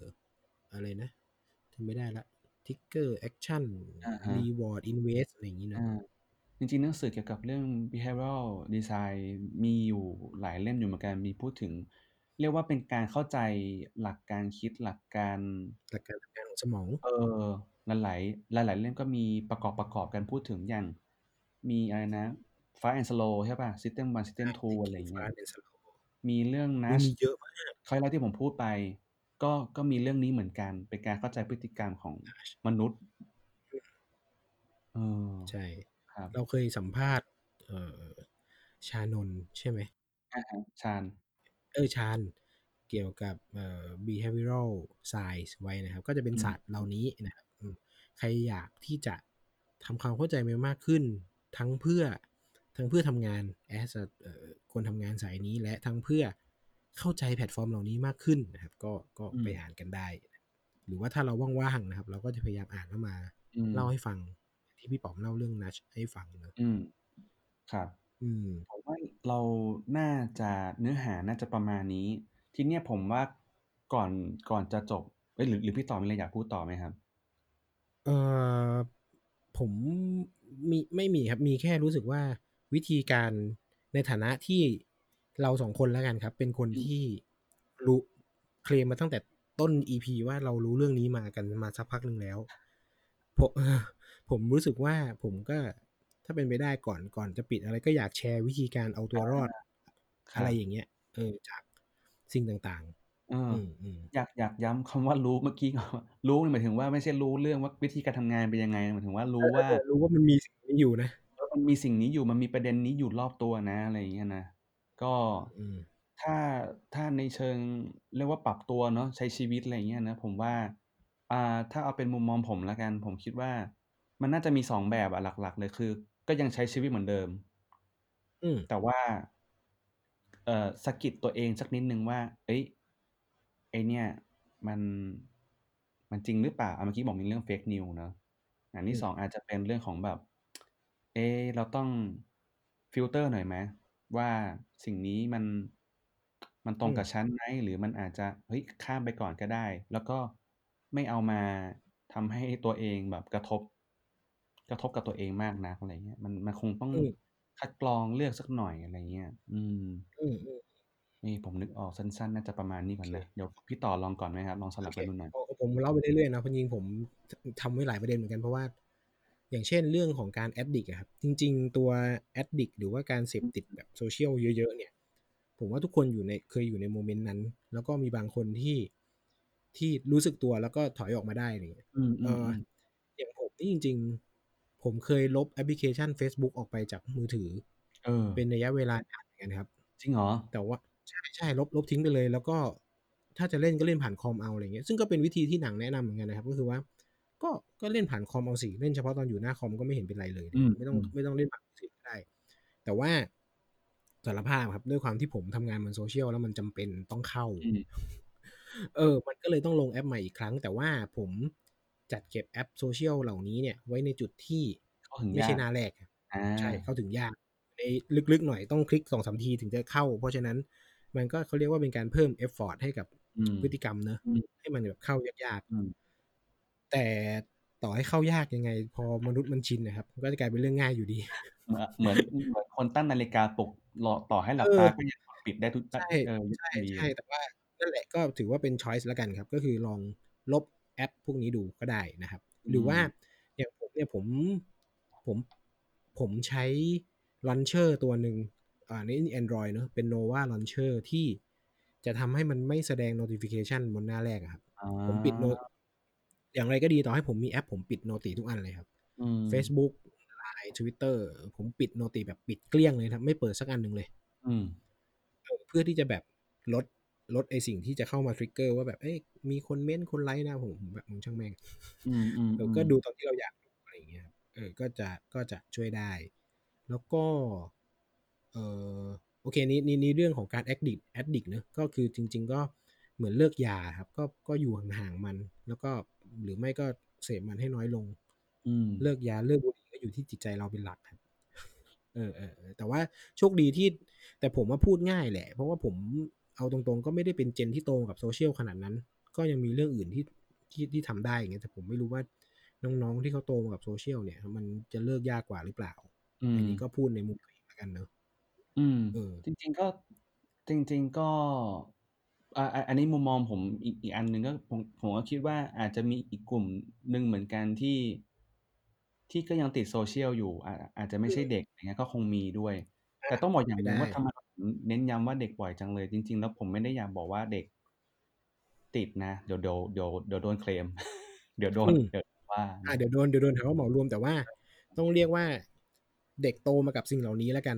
อะไรนะทำไม่ได้ละ trigger action อ่าฮะ re ward invest อะไรอย่างนี้เนอะอ่าจริงๆหนังสือเกี่ยวกับเรื่อง behavioral design มีอยู่หลายเล่มอยู่เหมือนกันมีพูดถึง เรียกว่าเป็นการเข้าใจหลักการคิดหลักการหลักการทำงานของสมอง เออหลายๆหลายๆเล่มก็มีประกอบประกอบกันพูดถึงอย่าง มีอะไรนะ fast and slow ใช่ป่ะ system one system two อะไรอย่างเงี้ย Fast and Slow มีเรื่องมัน Nash มีเยอะมาก คราวที่แล้วที่ผมพูดไป ก็ ก็มีเรื่องนี้เหมือนกัน เป็นการเข้าใจพฤติกรรมของมนุษย์เออ ใช่ ครับ เราเคยสัมภาษณ์ เอ่อ ชานนท์ ใช่ไหมอ่าฮะ ชาญ เออ ชาญ เกี่ยวกับ เอ่อ behavioral science ไว้นะครับ ก็จะเป็นอืมศาสตร์เหล่านี้นะครับ อืม ใครอยากที่จะทำความเข้าใจมันมากขึ้น ทั้งเพื่อ ทั้งเพื่อทำงาน as a เอ่อคนทำงานสายนี้และทั้งเพื่อเข้าใจแพลตฟอร์มเหล่านี้มากขึ้นนะครับ ก็ก็อืมไปอ่านกันได้ หรือว่าถ้าเราว่างๆนะครับ เราก็จะพยายามอ่านแล้วมาอืมเล่าให้ฟัง ที่พี่ป๋อมเล่าเรื่องนัชให้ฟังเนอะอืมครับอืมผมว่าเราน่าจะเนื้อหาน่าจะประมาณนี้ ทีเนี้ยผมว่าก่อนก่อนจะจบเอ้ยหรือหรือพี่ต่อมีอะไรอยากพูดต่อไหมครับ เออผมมีไม่มีครับ มีแค่รู้สึกว่า วิธีการในฐานะที่เราสองคนแล้วกันครับ เป็นคนอืมที่รู้เคลมมาตั้งแต่ต้น EP ว่าเรารู้เรื่องนี้มากันมาสักพักหนึ่งแล้วผมเอ่อผมรู้สึกว่าผมก็ถ้าเป็นไปได้ก่อนก่อนจะปิดอะไรก็อยากแชร์วิธีการเอาตัวรอดครัอะไรบอย่างเงี้ยเออจากสิ่งต่างเอๆออืมอืมอยากอยากย้ำคำว่ารู้เมื่อกี้ก่อนว่ารู้นี่หมายถึงว่าไม่ใช่รู้เรื่องว่าวิธีการทำงานเป็นยังไงหมายถึงว่ารู้ว่าเออรู้ว่ามันมีสิ่งนี้อยู่นะเออ มันมีสิ่งนี้อยู่มันมีประเด็นนี้อยู่รอบตัวนะอะไรอย่างเงี้ยนะก็อืมถ้าถ้าในเชิงเรียกว่าปรับตัวเนาะใช้ชีวิตอะไรอย่างเงี้ยนะผมว่าอ่าถ้าเอาเป็นมุมมองผมละกัน ผมคิดว่า มันน่าจะมีสองแบบอะหลัก ๆ เลยคือ ก็ยังใช้ชีวิตเหมือนเดิม อืมแต่ว่า เอ่อสะกิดตัวเองสักนิดนึงว่า เอ้ยไอเนี่ย มันมันจริงหรือเปล่าอะเมื่อกี้บอกมีเรื่อง fake news เนอะอันที่อืมสองอาจจะเป็นเรื่องของแบบ เอะเราต้องฟิลเตอร์หน่อยไหมว่าสิ่งนี้มัน มันตรงกับฉันไหม หรือมันอาจจะ เฮ้ย ข้ามไปก่อนก็ได้ แล้วก็ไม่เอามาทำให้ตัวเองแบบกระทบ กระทบกับตัวเองมากนัก อะไรเงี้ย มัน มันคงต้องอืม คัดกรองเลือกสักหน่อย อะไรเงี้ย อืม อืมอืมนี่ผมนึกออกสั้น ๆ น่าจะประมาณนี้ก่อนนะโอเคเดี๋ยวพี่ต่อลองก่อนไหมครับ ลองสลับโอกันเคดูหน่อยเอาเอาผมเล่าไปเรื่อย ๆ นะเพราะจริงๆผมทำไว้หลายประเด็นเหมือนกัน เพราะว่า อย่างเช่นเรื่องของการ addict อะครับ จริง ๆ ตัว addict หรือว่าการเสพติดแบบโซเชียลเยอะ ๆ เนี่ย ผมว่าทุกคนอยู่ในเคยอยู่ใน moment นั้น แล้วก็มีบางคนที่ที่รู้สึกตัวแล้วก็ถอยออกมาได้อะไรเงี้ยอืมเออืมออืมอย่างผมนี่จริง ๆ ผมเคยลบแอปพลิเคชัน Facebook ออกไปจากมือถือเออเป็นระยะเวลานานเหมือนกันครับ จริงเหรอ แต่ว่าใช่ใช่ลบลบทิ้งไปเลย แล้วก็ถ้าจะเล่นก็เล่นผ่านคอมเอาอะไรเงี้ยซึ่งก็เป็นวิธีที่หนังแนะนำเหมือนกันนะครับ ก็คือว่า ก็ก็เล่นผ่านคอมเอาสิเล่นเฉพาะตอนอยู่หน้าคอมก็ไม่เห็นเป็นไรเลยอืมไม่ต้องอืมไม่ต้องเล่นผ่านมือถือก็ได้ แต่ว่าสารภาพครับด้วยความที่ผมทำงานบนโซเชียลแล้วมันจำเป็นต้องเข้าอืมเออ มันก็เลยต้องลงแอปใหม่อีกครั้ง แต่ว่าผมจัดเก็บแอปโซเชียลเหล่านี้เนี่ย ไว้ในจุดที่เข้าถึงไม่ใช่ยากหน้าแรกอ่าใช่เข้าถึงยากในลึกๆหน่อยต้องคลิกสองสามทีถึงจะเข้า เพราะฉะนั้นมันก็เขาเรียกว่าเป็นการเพิ่ม effort ให้กับอืมพฤติกรรมเนอะอืมให้มันแบบเข้ายากอืมๆ แต่ต่อให้เข้ายากยังไง พอมนุษย์มันชินนะครับมันก็จะกลายเป็นเรื่องง่ายอยู่ดี เหมือนเหมือนเหมือนคนตั้งนาฬิกาปลุกรอต่อให้หลับเออตาก็ยังกดปิดได้ทุกใช่เออใช่ดีใช่แต่ว่านั่นแหละก็ถือว่าเป็นช้อยส์แล้วกันครับ ก็คือลองลบแอปพวกนี้ดูก็ได้นะครับ หรือว่าอย่างผมเนี่ยผมผมผมใช้ลันเชอร์ตัวหนึ่งอ่านี่ Android เนอะเป็น Nova Launcher ที่จะทำให้มันไม่แสดง notification บนหน้าแรกอะครับอ่าผมปิดโน อย่างไรก็ดีต่อให้ผมมีแอปผมปิด noti ทุกอันเลยครับอืม Facebook Line Twitter ผมปิด noti แบบปิดเกลี้ยงเลยครับ ไม่เปิดสักอันหนึ่งเลยอืมเออเพื่อที่จะแบบลดลดไอสิ่งที่จะเข้ามา trigger ว่าแบบเอ้ยมีคน comment คนไลค์นะผมผมแบบมึงช่างแม่งอืมอืมเออก็ดูตอนที่เราอยากดูอะไรอย่างเงี้ยครับเออก็จะก็จะช่วยได้ แล้วก็เออโอเคนี่นี่นี่เรื่องของการ addict addict เนอะก็คือจริง ๆ ก็ เหมือนเลิกยาครับ ก็ก็อยู่ห่างๆมัน แล้วก็หรือไม่ก็เสพมันให้น้อยลงอืมเลิกยาเลิกบุหรี่ก็อยู่ที่จิตใจเราเป็นหลักครับเออเออเออแต่ว่าโชคดีที่ แต่ผมมาพูดง่ายแหละ เพราะว่าผมเอาตรงๆ ก็ไม่ได้เป็นเจนที่โตกับโซเชียลขนาดนั้น ก็ยังมีเรื่องอื่นที่ที่ที่ทำได้อย่างเงี้ยแต่ผมไม่รู้ว่าน้องๆที่เขาโตมากับโซเชียลเนี่ย มันจะเลิกยากกว่าหรือเปล่าอืมอันนี้ก็พูดในมุมตัวเองแล้วกันเนอะอืมเออจริง ๆก็จริง ๆก็ อ่าอ่าอันนี้มุมมองผมอีกอีกอันหนึ่งก็ผมผมก็คิดว่าอาจจะมีอีกกลุ่มหนึ่งเหมือนกันที่ ที่ก็ยังติดโซเชียลอยู่อาอาจจะไม่ใช่เด็กอย่างเงี้ยก็คงมีด้วย แต่ต้องบอกอย่างหนึ่งไม่ได้ ว่าทำไมผมเน้นย้ำว่าเด็กบ่อยจังเลย จริง ๆ แล้วผมไม่ได้อยากบอกว่าเด็กติดนะเดี๋ยวเดี๋ยวเดี๋ยวเดี๋ยวโดนเคลม เดี๋ยวโดนอืมเดี๋ยวว่าอ่าเดี๋ยวโดนเดี๋ยวโดนหาว่าเหมารวมแต่ว่าต้องเรียกว่าเด็กโตมากับสิ่งเหล่านี้แล้วกัน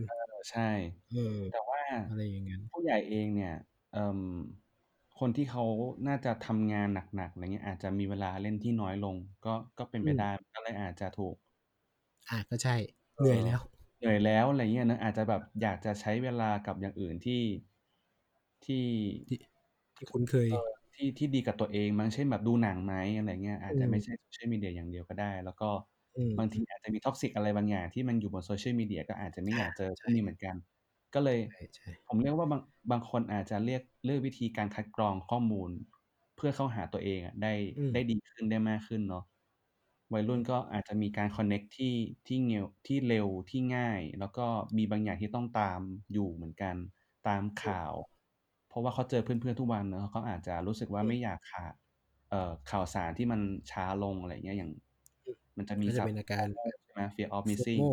ใช่ เออ แต่ว่าอะไรอย่างนั้นผู้ใหญ่เองเนี่ยเอ่ม คนที่เขาน่าจะทำงานหนัก ๆ อะไรเงี้ย อาจจะมีเวลาเล่นที่น้อยลง ก็ ก็เป็นไปอืมได้ก็เลยอาจจะถูกอะก็ใช่เหนื่อยแล้ว เหนื่อยแล้ว อะไรเงี้ยนะอาจจะแบบอยากจะใช้เวลากับอย่างอื่นที่ ที่ ที่ ที่คุ้นเคย เอ่อ ที่ ที่ดีกับตัวเองมั้ง เช่น แบบดูหนังไหม อะไรเงี้ย อาจจะอืมไม่ใช่โซเชียลมีเดียอย่างเดียวก็ได้ แล้วก็อืมบางทีอาจจะมี toxic อะไรบางอย่างที่มันอยู่บนโซเชียลมีเดียก็อาจจะไม่อยากเจอพวกนี้ใช่เหมือนกัน ก็เลยใช่ใช่ผมเรียกว่าบางบางคนอาจจะเรียกเลือกวิธีการคัดกรองข้อมูล เพื่อเข้าหาตัวเองอะได้อืมได้ดีขึ้นได้มากขึ้นเนาะวัยรุ่นก็อาจจะมีการ connect ที่ที่เงียวที่เร็วที่ง่าย แล้วก็มีบางอย่างที่ต้องตามอยู่เหมือนกันตามข่าว เพราะว่าเขาเจอเพื่อนๆทุกวันเนอะเขาอาจจะรู้สึกว่าไม่อยากขาดเอ่อข่าวสารที่มันช้าลงอะไรเงี้ยอย่าง มันจะมีก็จะศัพเป็นศัพท์อาการใช่ไหม fear of missing FOMO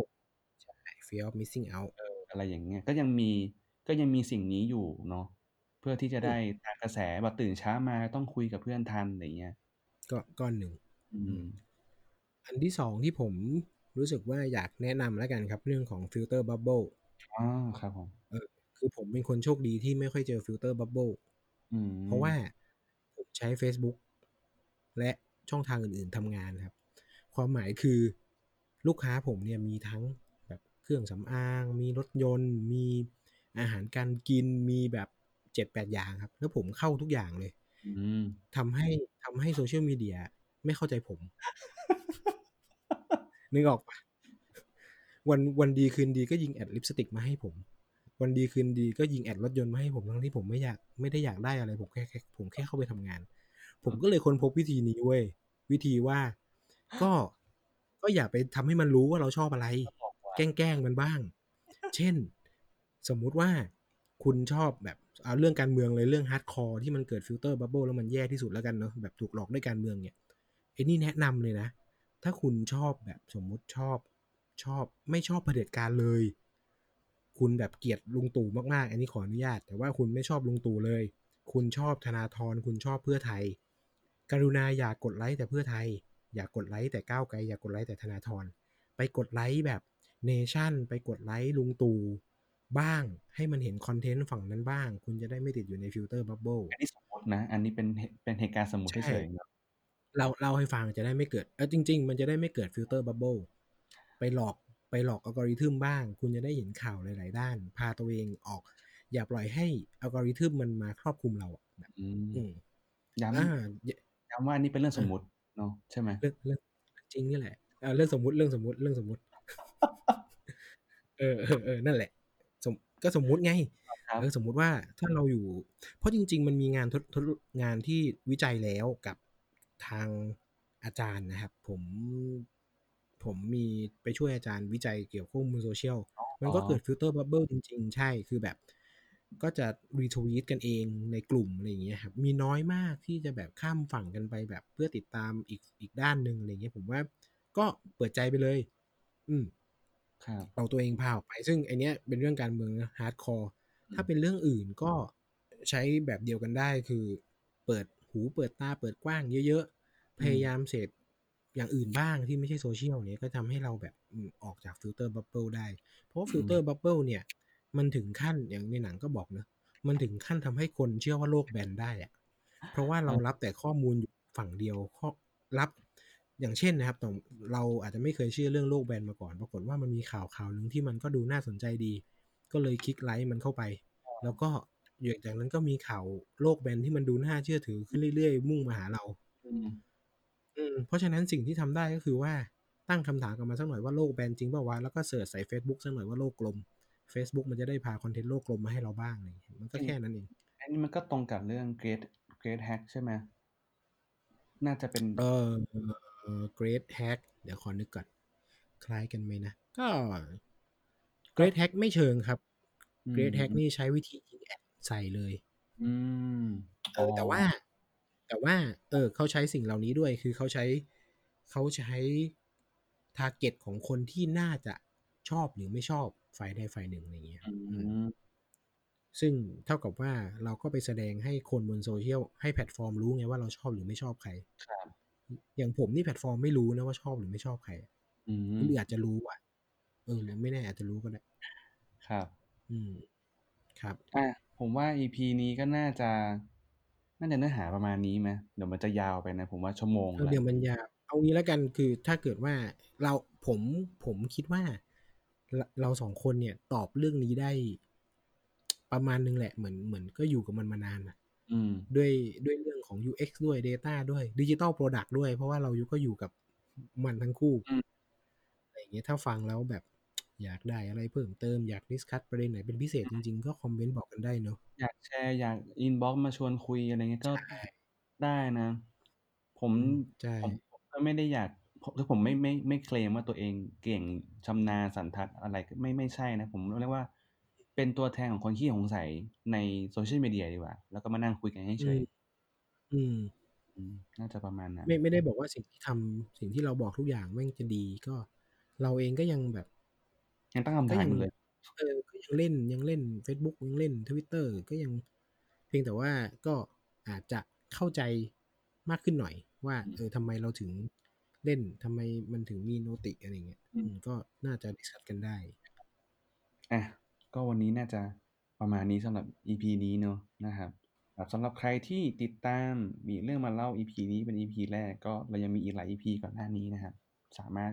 ใช่ fear of missing out เอออะไรอย่างเงี้ย ก็ยังมี ก็ยังมีสิ่งนี้อยู่เนาะ เพื่อที่จะได้ตามกระแสแบบตื่นเช้ามาต้องคุยกับเพื่อนทันอะไรเงี้ย ก็ก้อนหนึ่งอืมอันที่สองที่ผมรู้สึกว่าอยากแนะนำแล้วกันครับ เรื่องของ filter bubble อ๋อครับผมคือผมเป็นคนโชคดีที่ไม่ค่อยเจอ filter bubbleอืมเพราะว่าผมใช้ Facebook และช่องทางอื่น ๆทำงานครับ ความหมายคือลูกค้าผมเนี่ยมีทั้งแบบ เครื่องสำอาง มีรถยนต์ มีอาหารการกินมีแบบเจ็ดแปดอย่างครับ แล้วผมเข้าทุกอย่างเลยอืมทำให้ทำให้โซเชียลมีเดียไม่เข้าใจผม นึกออกปะวันวันดีคืนดีก็ยิง ad ลิปสติกมาให้ผม วันดีคืนดีก็ยิง ad รถยนต์มาให้ผมทั้งที่ผมไม่อยากไม่ได้อยากได้อะไร ผมแค่แค่ผมแค่เข้าไปทำงาน ผมก็เลยค้นพบวิธีนี้เว้ยวิธีว่าก็ก็อย่าไปทำให้มันรู้ว่าเราชอบอะไร แกล้งมันบ้าง เช่น สมมุติว่าคุณชอบแบบเอาเรื่องการเมืองเลยเรื่อง hardcore ที่มันเกิด filter bubble แล้วมันแย่ที่สุดแล้วกันเนาะแบบถูกหลอกด้วยการเมืองเนี่ยไอ้นี่แนะนำเลยนะ ถ้าคุณชอบแบบสมมุติชอบชอบไม่ชอบเผด็จการเลย คุณแบบเกลียดลุงตู่มากๆ อันนี้ขออนุญาต แต่ว่าคุณไม่ชอบลุงตู่เลย คุณชอบธนาธรคุณชอบเพื่อไทย กรุณาอย่ากดไลค์แต่เพื่อไทย อย่ากดไลค์แต่ก้าวไกลอย่ากดไลค์แต่ธนาธรไปกดไลค์แบบ เนชั่นไปกดไลค์ลุงตู่บ้างให้มันเห็น content ฝั่งนั้นบ้าง คุณจะได้ไม่ติดอยู่ใน filter bubble อันนี้สมมตินะ อันนี้เป็นเหเป็นเหตุการณ์สมมุติใช่เฉยๆเนอะเราเล่าให้ฟังจะได้ไม่เกิดเออจริง ๆ มันจะได้ไม่เกิด filter bubble ไปหลอกไปหลอกอัลกอริทึมบ้าง คุณจะได้เห็นข่าวหลาย ๆ ด้าน พาตัวเองออก อย่าปล่อยให้อัลกอริทึมมันมาครอบคลุมเราอะแบบอืมอืมย้อ่าอย่าำย้ำว่าอันนี้เป็นเรื่องสมมุติเนาะใช่ไหมเรื่องเรื่องจริงนี่แหละเออเรื่องสมมุติเรื่องสมมุติเรื่องสมมุติ เออเออเออนั่นแหละสมก็สมมุติไงครับเออสมมุติว่าถ้าเราอยู่ เพราะจริง ๆ มันมีงานทดทดงานที่วิจัยแล้วกับทางอาจารย์นะครับ ผมผมมีไปช่วยอาจารย์วิจัยเกี่ยวกับข้อมูลโซเชียลมันก็เกิด filter bubble จริง ๆ ใช่คือแบบ ก็จะรีทวีตกันเองในกลุ่มอะไรอย่างเงี้ยครับ มีน้อยมากที่จะแบบข้ามฝั่งกันไปแบบเพื่อติดตามอีกอีกด้านหนึ่งอะไรเงี้ยผมว่าก็เปิดใจไปเลย อืมครับ เอาตัวเองพาออกไป ซึ่งไอเนี้ยเป็นเรื่องการเมืองhardcore อืมถ้าเป็นเรื่องอื่นก็ใช้แบบเดียวกันได้คือ เปิดหูเปิดตาเปิดกว้างเยอะๆ พยายามเสพอย่างอื่นบ้างที่ไม่ใช่โซเชียลเนี่ยก็ทำให้เราแบบอืมออกจาก filter bubble ได้ เพราะว่า filter bubble เนี่ย มันถึงขั้นอย่างในหนังก็บอกเนอะมันถึงขั้นทำให้คนเชื่อว่าโลกแบนได้อะเพราะว่าเรารับแต่ข้อมูลอยู่ฝั่งเดียวข้อรับ อย่างเช่นนะครับแต่เราอาจจะไม่เคยเชื่อเรื่องโลกแบนมาก่อน ปรากฏว่ามันมีข่าวข่าวหนึ่งที่มันก็ดูน่าสนใจดี ก็เลยคลิกไลค์มันเข้าไป แล้วก็อย่างจากนั้นก็มีข่าวโลกแบนที่มันดูน่าเชื่อถือขึ้นเรื่อยๆ มุ่งมาหาเราอืมอืมเพราะฉะนั้นสิ่งที่ทำได้ก็คือว่าตั้งคำถามกันมาสักหน่อยว่าโลกแบนจริงเปล่าวะแล้วก็เสิร์ชใส่ Facebook สักหน่อยว่าโลกกลม Facebook มันจะได้พาคอนเทนต์โลกกลมมาให้เราบ้างอะไรอย่างเงี้ยมันก็แค่นั้นเองอันนี้มันก็ตรงกับเรื่อง Great Great Hack ใช่ไหมน่าจะเป็นเออเอ่อ Great Hack เดี๋ยวขอนึกก่อน คล้ายกันไหมนะ ก็ Great Hack ไม่เชิงครับอืม Great Hack นี่ใช้วิธียิง ad ใส่เลยอืมเออแต่ว่า แต่ว่า เออ เขาใช้สิ่งเหล่านี้ด้วย คือเขาใช้เขาใช้ target ของคนที่น่าจะชอบหรือไม่ชอบฝ่ายใดฝ่ายหนึ่งอะไรอย่างเงี้ยอือืมมซึ่งเท่ากับว่าเราก็ไปแสดงให้คนบนโซเชียลให้แพลตฟอร์มรู้ไงว่าเราชอบหรือไม่ชอบใคร ครับ อย่างผมนี่แพลตฟอร์มไม่รู้นะว่าชอบหรือไม่ชอบใครอืมคนอื่นอาจจะรู้อะเออหรือไม่แน่อาจจะรู้ก็ได้ ครับ อืม ครับ อะผมว่า EP นี้ก็น่าจะ น่าจะเนื้อหาประมาณนี้ไหมเดี๋ยวมันจะยาวไปนะ ผมว่าชั่วโมงเออละเดี๋ยวมันยาวเอางี้แล้วกันคือถ้าเกิดว่าเราผมผมคิดว่าเราเราสองคนเนี่ย ตอบเรื่องนี้ได้ ประมาณนึงแหละเหมือนเหมือนก็อยู่กับมันมานานนะอืม ด้วยด้วยเรื่องของ UX ด้วย Data ด้วย Digital Product ด้วย เพราะว่าเราก็อยู่กับมันทั้งคู่อืมอะไรอย่างเงี้ยถ้าฟังแล้วแบบอยากได้อะไรเพิ่มเติมอยาก discuss ประเด็นไหนเป็นพิเศษจริง ๆ ก็คอมเมนต์บอกกันได้เนอะอยากแชร์อยาก inbox มาชวนคุยอะไรเงี้ยก็ใช่ได้นะผมอืมใช่ผมผมก็ไม่ได้อยากผมคือผมไม่ไม่ไม่เคลมว่าตัวเองเก่งชำนาญสันทัดอะไรก็ไม่ไม่ใช่นะ ผมเรียกว่า เป็นตัวแทนของคนขี้สงสัยในโซเชียลมีเดียดีกว่า แล้วก็มานั่งคุยกันให้เฉอืยมอืมอืมน่าจะประมาณนั้นไม่ไม่ได้บอกว่าสิ่งที่ทำสิ่งที่เราบอกทุกอย่างแม่งจะดีก็ เราเองก็ยังแบบ ยังตั้งคำก็ถามยังอยู่เลยเออก็ยังเล่นยังเล่น Facebook ยังเล่น Twitter ก็ยัง เพียงแต่ว่าก็อาจจะเข้าใจมากขึ้นหน่อย ว่าอืมเออทำไมเราถึงเล่นทำไมมันถึงมีโนติอะไรเงี้ยอืมอืมก็น่าจะดิสคัสกันได้อะ ก็วันนี้น่าจะประมาณนี้สำหรับ EP นี้เนอะนะครับครับสำหรับใครที่ติดตามมีเรื่องมาเล่า EP นี้เป็น EP แรกก็เรายังมีอีกหลาย EP ก่อนหน้านี้นะครับ สามารถ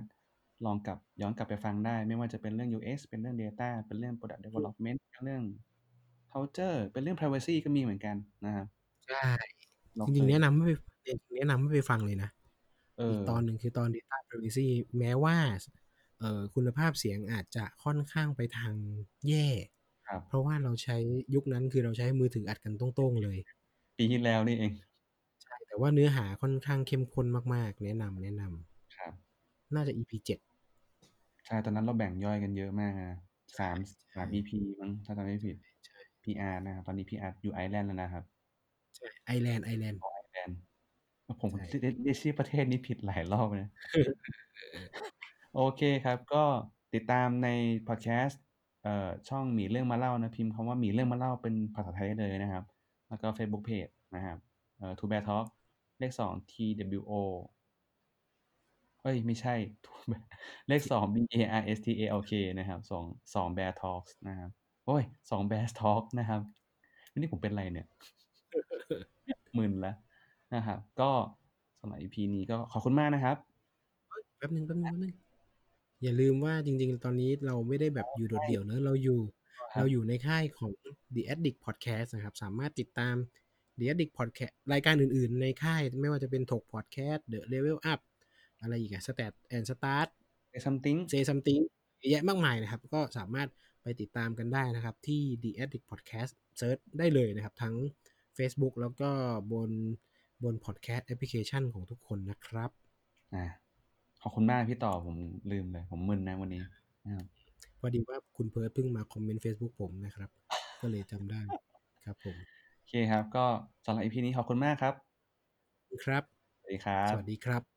ลองกลับย้อนกลับไปฟังได้ ไม่ว่าจะเป็นเรื่อง UX เป็นเรื่อง Data เป็นเรื่อง Product Development เป็นเรื่อง Culture เป็นเรื่อง Privacy ก็มีเหมือนกันนะครับใช่เราจริงเคๆยแนะนำให้ไปจริงๆแนะนำให้ไปฟังเลยนะเออีอกตอนหนึ่งคือตอน Data Privacy แม้ว่า เอ่อคุณภาพเสียงอาจจะค่อนข้างไปทางแย่ ครับ เพราะว่าเราใช้ยุคนั้นคือเราใช้มือถืออัดกันตรงๆ เลย ปีที่แล้วนี่เอง ใช่ แต่ว่าเนื้อหาค่อนข้างเข้มข้นมาก ๆ แนะนำแนะนำครับน่าจะ EP เจ็ด ใช่ ตอนนั้นเราแบ่งย่อยกันเยอะมากนะสามใช่สาม EP มั้งถ้าจำไม่ผิด ใช่ PR นะครับ ตอนนี้ PR อยู่ไอร์แลนด์แล้วนะครับใช่ไอแลนด์ไอแลนด์ ไอร์แลนด์ผมใช่ เรียกเรียกชื่อประเทศนี้ผิดหลายรอบเลย โอเคครับ ก็ติดตามในพอดแคสต์เอ่อช่องหมีเรื่องมาเล่านะ พิมพ์คำว่าหมีเรื่องมาเล่าเป็นภาษาไทยได้เลยนะครับ แล้วก็ Facebook Page นะครับเอ่อ Two Bears Talk เลขสอง TWO เอ้ย ไม่ใช่ เลขสอง BEARSTALK นะครับสองสอง Bear Talks นะครับ โอ๊ยสอง Bear Talk นะครับวันนี้ผมเป็นไรเนี่ยมึนแล้วนะครับ ก็สำหรับ EP นี้ก็ขอบคุณมากนะครับแป๊บหนึ่งแป๊บหนึ่งแป๊บหนึ่ง อย่าลืมว่าจริง ๆ ตอนนี้เราไม่ได้แบบอยู่โดดเดี่ยวเนอะเราอยู่ครับเราอยู่ในค่ายของ The Addict Podcast นะครับ สามารถติดตาม The Addict Podcast รายการอื่น ๆ ในค่ายไม่ว่าจะเป็นถก Podcast The Level Up อะไรอีกอะ Stat and Start Say something Say Something เยอะแยะมากมายนะครับ ก็สามารถไปติดตามกันได้นะครับ ที่ The Addict Podcast เซิร์ชได้เลยนะครับ ทั้ง Facebook แล้วก็บนบน podcast application ของทุกคนนะครับอ่า ขอบคุณมากพี่ต่อผมลืมเลย ผมมึนนะวันนี้นะครับพอดีว่าคุณเพิร์ดเพิ่งมาคอมเมนต์ Facebook ผมนะครับ ก็เลยจำได้ครับผมโอเคครับ ก็สำหรับ EP นี้ขอบคุณมากครับ ครับ สวัสดีครับ สวัสดีครับ